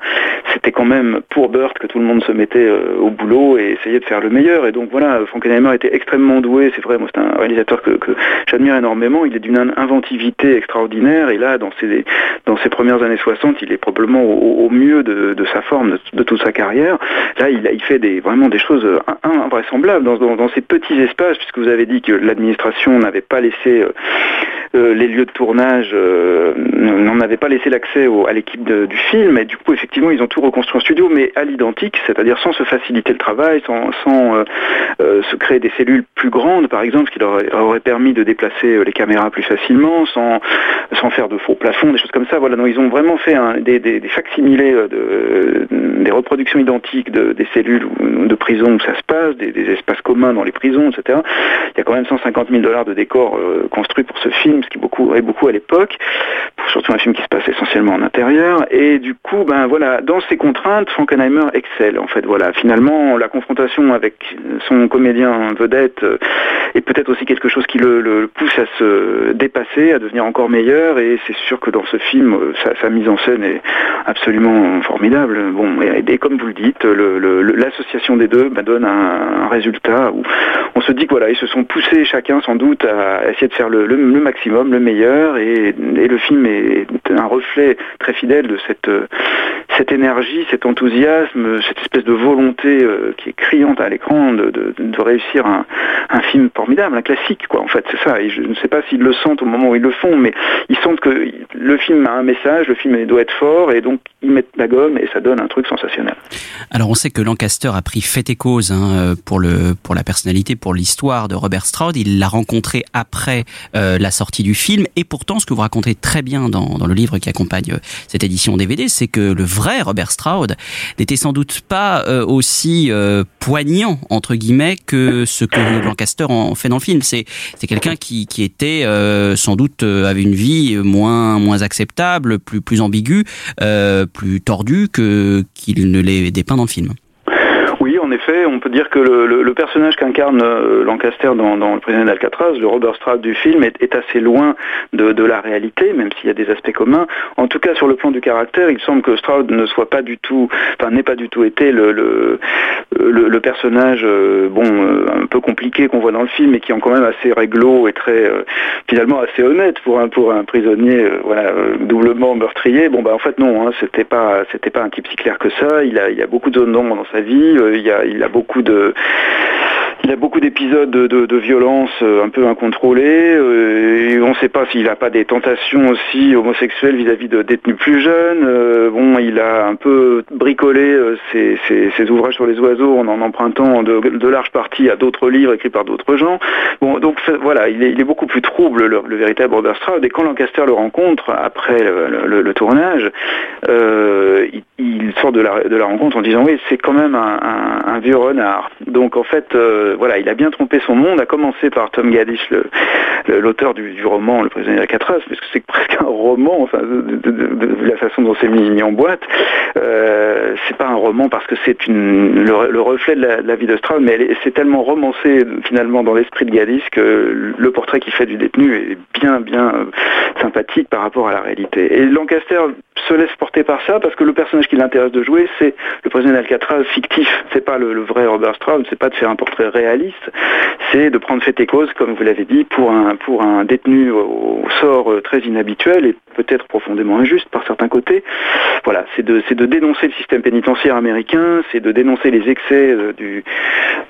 C'était quand même pour Burt que tout le monde se mettait euh, au boulot et essayait de faire le meilleur. Et donc voilà, Frankenheimer était extrêmement doué. C'est vrai, moi c'est un réalisateur que, que j'admire énormément. Il est d'une inventivité extraordinaire. Et là, dans ses dans ses premières années 60, il est probablement au, mieux de, sa forme, de, toute sa carrière. Là, il, fait vraiment des choses euh, in- invraisemblables dans, ces petits espaces, puisque vous avez dit que l'administration n'avait pas laissé euh, les lieux de tournage, euh, n'en avait pas laissé l'accès à l'équipe du film, et du coup, effectivement, ils ont tout reconstruit en studio, mais à l'identique, c'est-à-dire sans se faciliter le travail, sans, euh, se créer des cellules plus grandes, par exemple, ce qui leur aurait- permis de déplacer les caméras plus facilement, sans, faire de faux plafonds, des choses comme ça. Voilà, ils ont vraiment fait des, facsimilés, de, des reproductions identiques de, des cellules de prison où ça se passe, des, espaces communs dans les prisons, etc. Il y a quand même 150 000 dollars de décors construits pour ce film, ce qui beaucoup, est beaucoup à l'époque, surtout un film qui se passe essentiellement en intérieur. Et du coup, ben voilà, dans ces contraintes, Frankenheimer excelle. En fait, voilà, finalement, la confrontation avec son comédien vedette euh, est peut-être aussi quelque chose qui le, pousse à se dépasser, à devenir encore meilleur. Et c'est sûr que dans ce film, euh, sa, mise en scène est absolument formidable. Bon, et, comme vous le dites, l'association des deux ben, donne un, résultat où on se dit que voilà, ils se sont poussés chacun sans doute à essayer de faire le maximum, le meilleur, et, le film est un reflet très fidèle de cette, euh, cette énergie, cet enthousiasme, cette espèce de volonté euh, qui est criante à l'écran de, de- de réussir un, un film formidable, un classique, quoi. En fait, c'est ça. Et je ne sais pas s'ils le sentent au moment où ils le font, mais ils sentent que le film a un message, le film doit être fort, et donc ils mettent la gomme et ça donne un truc sensationnel. Alors on sait que Lancaster a pris fait et cause hein, euh, pour le pour la personnalité, pour l'histoire de Robert Stroud. Il l'a rencontré après euh, la sortie du film et pourtant ce que vous racontez très bien dans, dans le livre qui accompagne euh, cette édition DVD, c'est que le vrai Robert Stroud n'était sans doute pas euh, aussi euh, poignant entre guillemets que ce que Lancaster en fait dans le film. C'est quelqu'un qui était euh, sans doute avait une vie moins moins acceptable, plus plus ambiguë, plus tordue que qu'il ne l'est dépeint dans le film. En effet, on peut dire que le, personnage qu'incarne euh, Lancaster dans, Le prisonnier d'Alcatraz, le Robert Stroud du film, est, assez loin de, la réalité, même s'il y a des aspects communs. En tout cas, sur le plan du caractère, il semble que Stroud ne soit pas du tout, enfin, n'ait pas du tout été le, le, personnage, euh, bon, euh, un peu compliqué qu'on voit dans le film, et qui est quand même assez réglo et très, finalement, assez honnête pour un pour un prisonnier, voilà, doublement meurtrier. Bon, bah, en fait, non, hein, c'était pas, c'était pas un type si clair que ça. Il a, il a beaucoup de zones d'ombre dans sa vie. Il a beaucoup de il a beaucoup d'épisodes de, violence euh, un peu incontrôlés. euh, et on ne sait pas s'il n'a pas des tentations aussi homosexuelles vis-à-vis de détenus plus jeunes. Euh, bon, il a un peu bricolé euh, ses, ouvrages sur les oiseaux en en empruntant de, de larges parties à d'autres livres écrits par d'autres gens. Bon, donc voilà, il est, beaucoup plus trouble, le, le véritable Robert Stroud. Et quand Lancaster le rencontre après le, tournage, il, sort de la, rencontre en disant oui, c'est quand même un- un vieux renard. Donc en fait, euh, voilà, il a bien trompé son monde, à commencer par Tom Gaddish, l'auteur du, roman Le prisonnier d'Alcatraz, parce que c'est presque un roman, enfin, de, de- de- de la façon dont c'est mis, en boîte. Euh, c'est pas un roman parce que c'est le, le reflet de la, de vie de Stroud, mais c'est tellement romancé finalement dans l'esprit de Gaddish que le portrait qu'il fait du détenu est bien bien euh, sympathique par rapport à la réalité. Et Lancaster se laisse porter par ça parce que le personnage qui l'intéresse de jouer, c'est le prisonnier d'Alcatraz fictif. C'est pas le, vrai Robert Stroud, c'est pas de faire un portrait réaliste, c'est de prendre fait et cause, comme vous l'avez dit, pour un pour un détenu au, sort euh, très inhabituel et peut-être profondément injuste par certains côtés. Voilà, c'est de de dénoncer le système pénitentiaire américain, c'est de dénoncer les excès euh, du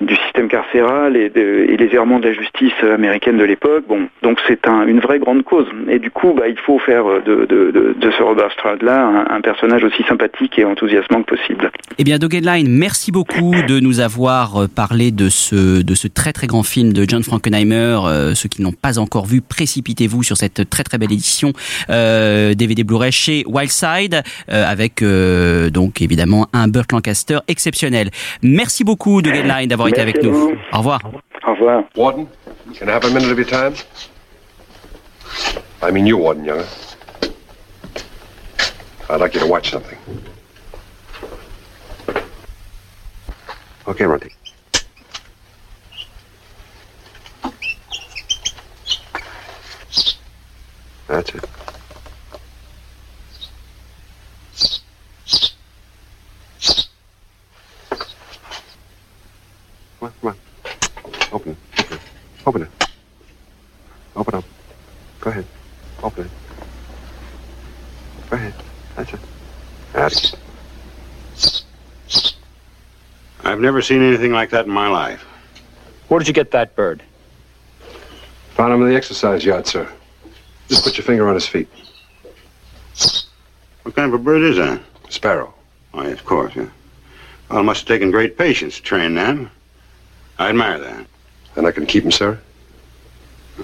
du système carcéral et, les errements de la justice américaine de l'époque. Bon, donc c'est un- une vraie grande cause. Et du coup, bah, il faut faire de, de, de, de ce Robert Stroud-là un, un personnage aussi sympathique et enthousiasmant que possible. Eh bien, Headline, merci beaucoup de nous avoir euh, parlé de ce, de ce très très grand film de John Frankenheimer. Euh, ceux qui n'ont pas encore vu, précipitez-vous sur cette très très belle édition euh, DVD Blu-ray chez Wildside, euh, avec euh, donc évidemment un Burt Lancaster exceptionnel. Merci beaucoup, Headline, d'avoir été avec nous. vous. Au revoir. Au revoir. Warden, can I have a minute of your time? I mean you, Warden Younger. I'd like you to watch something. Okay, Monty. That's it. Come on, come on. Open it. Open it. Open up. Go ahead. Open it. Go ahead. That's it. That's it. I've never seen anything like that in my life. Where did you get that bird? Found him in the exercise yard, sir. Just put your finger on his feet. What kind of a bird is that? A sparrow. Oh, yes, of course, yeah. Well, it must have taken great patience to train them. I admire that. Then I can keep him, sir?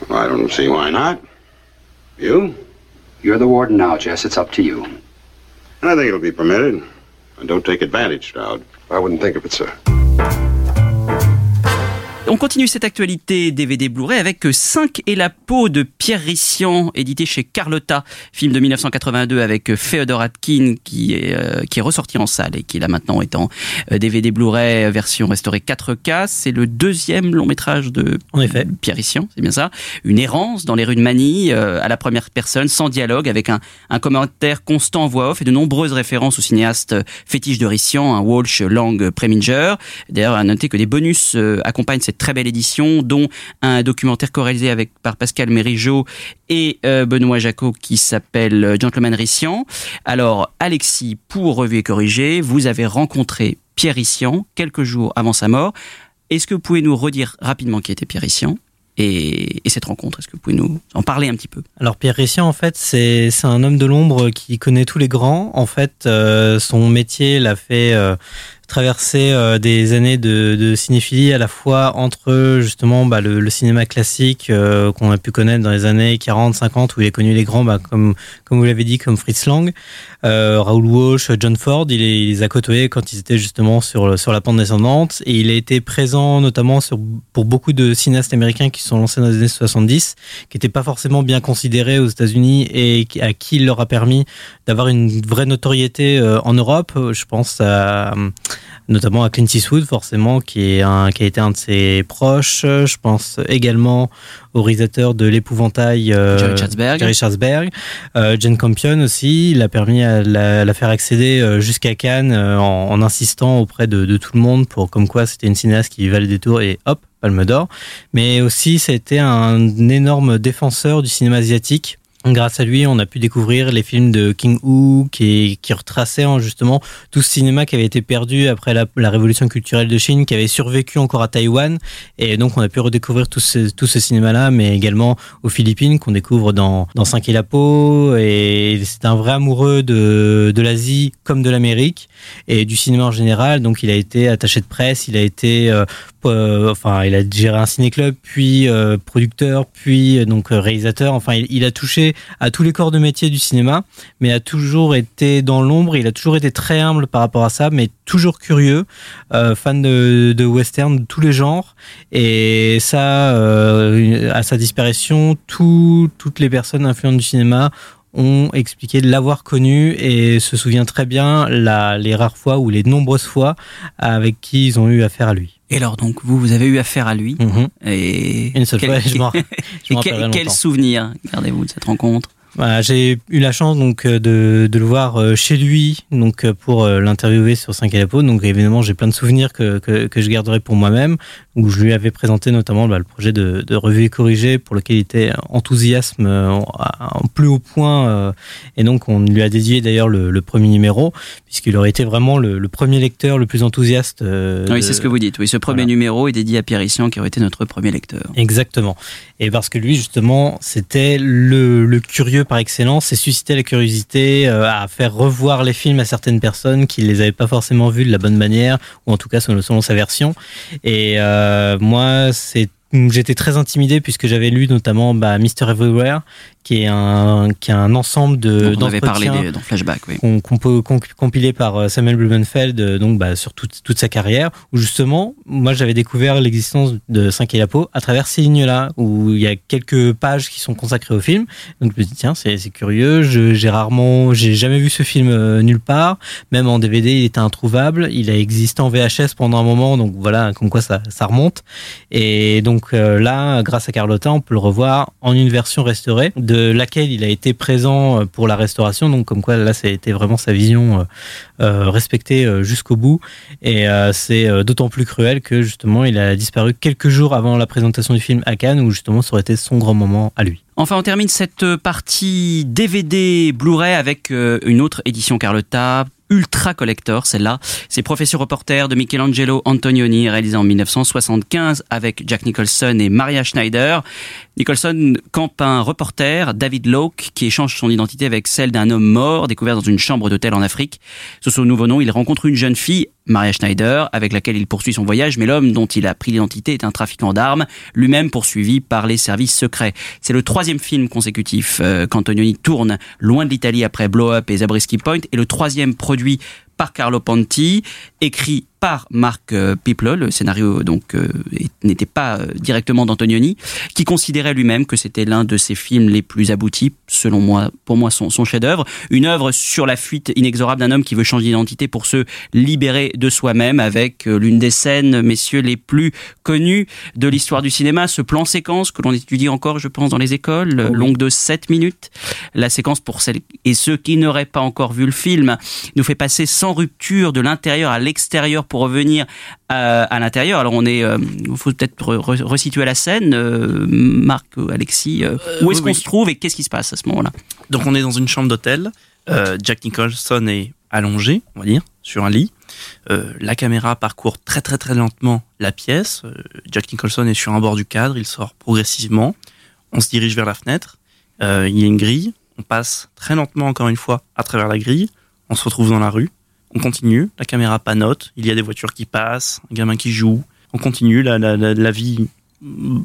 Well, I don't see why not. You? You're the warden now, Jess. It's up to you. I think it'll be permitted. And don't take advantage, Stroud. I wouldn't think of it, sir. On continue cette actualité DVD Blu-ray avec 5 et la peau de Pierre Rissian, édité chez Carlotta, film de 1982 avec Féodor Atkin qui est, euh, qui est ressorti en salle et qui là maintenant est en euh, DVD Blu-ray version restaurée 4K. C'est le deuxième long métrage de En effet. Pierre Rissian, c'est bien ça. Une errance dans les rues de Manille, euh, à la première personne, sans dialogue, avec un, un commentaire constant en voix off et de nombreuses références au cinéaste fétiche de Rissian, un Walsh Lang Preminger. D'ailleurs, à noter que des bonus euh, accompagnent cette très belle édition, dont un documentaire co-réalisé avec par Pascal Mérigeau et euh, Benoît Jacot qui s'appelle euh, Gentleman Rissian. Alors, Alexis, pour Revue et Corrigé, vous avez rencontré Pierre Rissian quelques jours avant sa mort. Est-ce que vous pouvez nous redire rapidement qui était Pierre Rissian et, et cette rencontre? Est-ce que vous pouvez nous en parler un petit peu? Alors Pierre Rissian, en fait, c'est un homme de l'ombre qui connaît tous les grands. En fait, euh, son métier l'a fait traverser euh, des années de, de cinéphilie à la fois entre justement bah, le, le cinéma classique euh, qu'on a pu connaître dans les années 40, 50 où il a connu les grands, bah, comme comme vous l'avez dit, comme Fritz Lang, euh, Raoul Walsh, John Ford. Il, les- il les a côtoyés quand ils étaient justement sur sur la pente descendante et il a été présent notamment sur pour beaucoup de cinéastes américains qui sont lancés dans les années 70, qui n'étaient pas forcément bien considérés aux États-Unis et à qui il leur a permis d'avoir une vraie notoriété euh, en Europe. Je pense à notamment à Clint Eastwood forcément qui est un qui a été un de ses proches je pense également au réalisateur de l'épouvantail euh, Jerry Chatzberg. Jerry Chatzberg. Euh, Jane Campion aussi il a permis à la, la faire accéder euh, jusqu'à Cannes euh, en, en insistant auprès de, de tout le monde pour comme quoi c'était une cinéaste qui valait des tours et hop Palme d'Or mais aussi c'était un énorme défenseur du cinéma asiatique Grâce à lui, on a pu découvrir les films de King Hu qui, qui retraçaient en, justement tout ce cinéma qui avait été perdu après la, la révolution culturelle de Chine, qui avait survécu encore à Taïwan. Et donc, on a pu redécouvrir tout ce, tout ce cinéma-là, mais également aux Philippines, qu'on découvre dans, dans Cinq et la peau. Et c'est un vrai amoureux de, de l'Asie comme de l'Amérique et du cinéma en général. Donc, il a été attaché de presse, il a été euh, euh, enfin, il a géré un ciné-club, puis euh, producteur, puis euh, donc réalisateur. Enfin, il a touché à tous les corps de métier du cinéma, mais a toujours été dans l'ombre. Il a toujours été très humble par rapport à ça, mais toujours curieux, euh, fan de, de western de tous les genres. Et ça, euh, à sa disparition, tout, toutes les personnes influentes du cinéma ont expliqué de l'avoir connu et se souvient très bien la, les rares fois ou les nombreuses fois avec qui ils ont eu affaire à lui. Et alors donc vous, vous avez eu affaire à lui et Une seule fois, je m'en- je m'en et quel, quel souvenir gardez-vous de cette rencontre? Voilà, j'ai eu la chance donc euh, de, de le voir euh, chez lui donc euh, pour l'interviewer sur 5 et la peau. Donc évidemment j'ai plein de souvenirs que, que, que je garderai pour moi-même où je lui avais présenté notamment bah, le projet de, de revue et corrigé pour lequel il était enthousiasme euh, en, plus haut point euh, et donc on lui a dédié d'ailleurs le, le premier numéro puisqu'il aurait été vraiment le, le premier lecteur le plus enthousiaste. euh, Oui, de- c'est ce que vous dites. Oui, ce premier numéro est dédié à Pierre Rissian, qui aurait été notre premier lecteur. Exactement. Et parce que lui, justement, c'était le, le curieux par excellence et suscitait la curiosité euh, à faire revoir les films à certaines personnes qui les avaient pas forcément vus de la bonne manière, ou en tout cas selon, selon sa version. Et euh, moi, c'est J'étais très intimidé puisque j'avais lu notamment bah, Mr. Everywhere, qui est un, qui est un ensemble de dont on avait parlé des- dans Flashback. Oui. qu'on- peut- compilé par euh, Samuel Blumenfeld euh, donc bah, sur toute, toute sa carrière où justement moi j'avais découvert l'existence de 5 et la peau à travers ces lignes là où il y a quelques pages qui sont consacrées au film donc je me dis tiens c'est curieux je- j'ai rarement j'ai jamais vu ce film euh, nulle part même en DVD il était introuvable il a existé en VHS pendant un moment donc voilà comme quoi ça, ça remonte et donc euh, là grâce à Carlotta on peut le revoir en une version restaurée de laquelle il a été présent euh, pour la restauration donc comme quoi là ça a été vraiment sa vision euh, respectée jusqu'au bout et c'est d'autant plus cruel que justement il a disparu quelques jours avant la présentation du film à Cannes où justement ça aurait été son grand moment à lui Enfin, on termine cette partie DVD Blu-ray avec une autre édition Carlotta. Ultra collector, celle-là. C'est Professeur reporter de Michelangelo Antonioni, réalisé en 1975 avec Jack Nicholson et Maria Schneider. Nicholson campe un reporter, David Locke, qui échange son identité avec celle d'un homme mort découvert dans une chambre d'hôtel en Afrique. Sous son nouveau nom, il rencontre une jeune fille, Maria Schneider, avec laquelle il poursuit son voyage, mais l'homme dont il a pris l'identité est un trafiquant d'armes, lui-même poursuivi par les services secrets. C'est le troisième film consécutif euh, qu'Antonioni tourne loin de l'Italie après Blow Up et Zabriskie Point, et le troisième produit par Carlo Ponti, écrit par Marc euh, Piplo. Le scénario donc euh, n'était pas euh, directement d'Antonioni, qui considérait lui-même que c'était l'un de ses films les plus aboutis, selon moi, pour moi son, son chef-d'œuvre. Une œuvre sur la fuite inexorable d'un homme qui veut changer d'identité pour se libérer de soi-même, avec l'une des scènes, messieurs, les plus connues de l'histoire du cinéma, ce plan séquence que l'on étudie encore, je pense, dans les écoles, euh, longue de 7 minutes. La séquence pour celles et ceux qui n'auraient pas encore vu le film nous fait passer sans rupture de l'intérieur à l'extérieur pour revenir à, à l'intérieur. Alors on est, euh, il faut peut-être re- re- resituer la scène. Euh, Marc, euh, Alexis, euh, où est-ce oui, qu'on oui. se trouve et qu'est-ce qui se passe à ce moment-là? Donc on est dans une chambre d'hôtel. Euh, Jack Nicholson est allongé, on va dire, sur un lit. Euh, la caméra parcourt très très très lentement la pièce. Euh, Jack Nicholson est sur un bord du cadre, il sort progressivement. On se dirige vers la fenêtre. Euh, il y a une grille. On passe très lentement encore une fois à travers la grille. On se retrouve dans la rue. On continue. La caméra panote. Il y a des voitures qui passent, un gamin qui joue. On continue. La, la, la, vie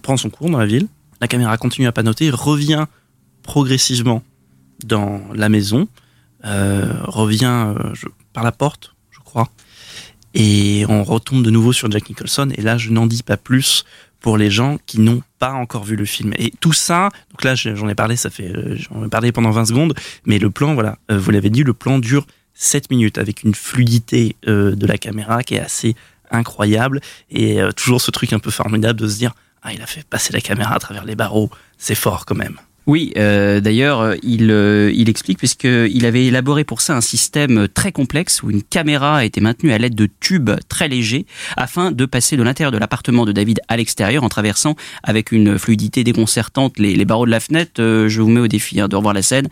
prend son cours dans la ville. La caméra continue à panoter, revient progressivement dans la maison, euh, revient euh, par la porte, je crois, et on retombe de nouveau sur Jack Nicholson. Et là, je n'en dis pas plus pour les gens qui n'ont pas encore vu le film. Et tout ça, donc là, j'en ai parlé, ça fait, euh, j'en ai parlé pendant 20 secondes, mais le plan, voilà, vous l'avez dit, le plan dure 7 minutes avec une fluidité euh, de la caméra qui est assez incroyable. Et euh, toujours ce truc un peu formidable de se dire ah il a fait passer la caméra à travers les barreaux. C'est fort quand même Oui, euh, d'ailleurs, il, euh, il explique, puisqu'il avait élaboré pour ça un système très complexe où une caméra était maintenue à l'aide de tubes très légers afin de passer de l'intérieur de l'appartement de David à l'extérieur en traversant avec une fluidité déconcertante les, barreaux de la fenêtre. Euh, je vous mets au défi hein, de revoir la scène.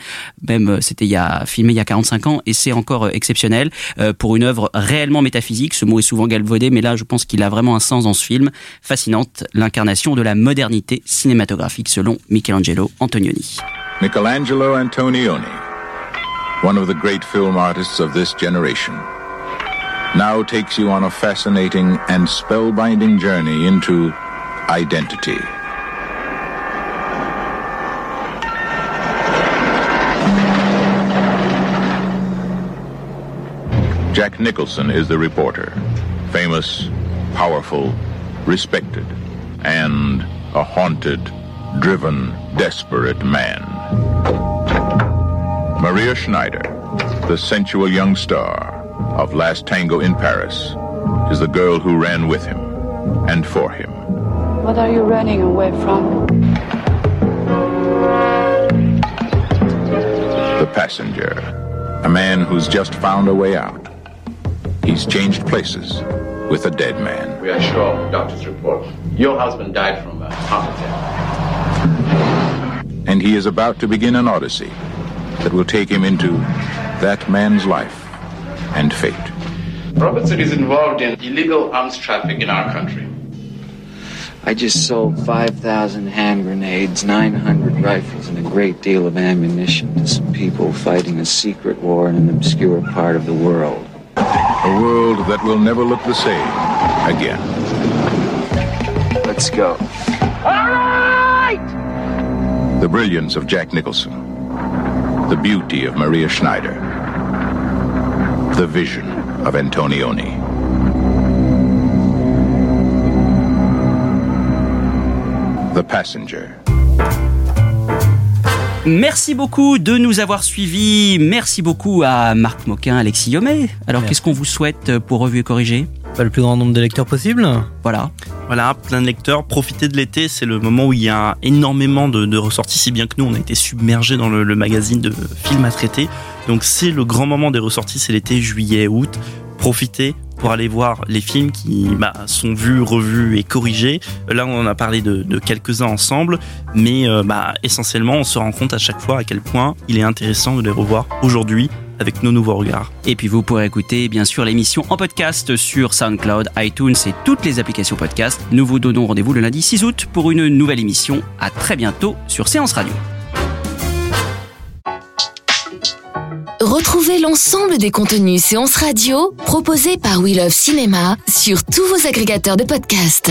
Même, c'était il y a, filmé il y a 45 ans et c'est encore exceptionnel pour une œuvre réellement métaphysique. Ce mot est souvent galvaudé, mais là, je pense qu'il a vraiment un sens dans ce film. Fascinante, l'incarnation de la modernité cinématographique selon Michelangelo Antonioni. Michelangelo Antonioni, one of the great film artists of this generation, now takes you on a fascinating and spellbinding journey into identity. Jack Nicholson is the reporter, famous, powerful, respected, and a haunted, driven, desperate man. Maria Schneider, the sensual young star of Last Tango in Paris, is the girl who ran with him and for him. What are you running away from? The passenger, a man who's just found a way out. He's changed places with a dead man. We are sure doctor's report. Your husband died from a heart attack. And he is about to begin an odyssey that will take him into that man's life and fate. Robertson is involved in illegal arms traffic in our country. I just sold 5,000 hand grenades, 900 rifles, and a great deal of ammunition to some people fighting a secret war in an obscure part of the world. A world that will never look the same again. Let's go. The brilliance of Jack Nicholson. The beauty of Maria Schneider. The vision of Antonioni. The Passenger. Merci beaucoup de nous avoir suivis. Merci beaucoup à Marc Moquin, Alexis Yomé. Alors, qu'est-ce qu'on vous souhaite pour Revue et Corrigé Pas le plus grand nombre de lecteurs possible. Voilà. Voilà, plein de lecteurs. Profitez de l'été, c'est le moment où il y a énormément de, de ressorties, si bien que nous, on a été submergés dans le, le magazine de films à traiter. Donc c'est le grand moment des ressorties, c'est l'été, juillet, août. Profitez pour aller voir les films qui bah, sont vus, revus et corrigés. Là, on en a parlé de, de quelques-uns ensemble, mais euh, bah, essentiellement, on se rend compte à chaque fois à quel point il est intéressant de les revoir aujourd'hui avec nos nouveaux regards. Et puis vous pourrez écouter bien sûr l'émission en podcast sur SoundCloud, iTunes et toutes les applications podcast. Nous vous donnons rendez-vous le lundi 6 août pour une nouvelle émission. À très bientôt sur Séance Radio. Retrouvez l'ensemble des contenus séances radio proposés par We Love Cinéma sur tous vos agrégateurs de podcasts.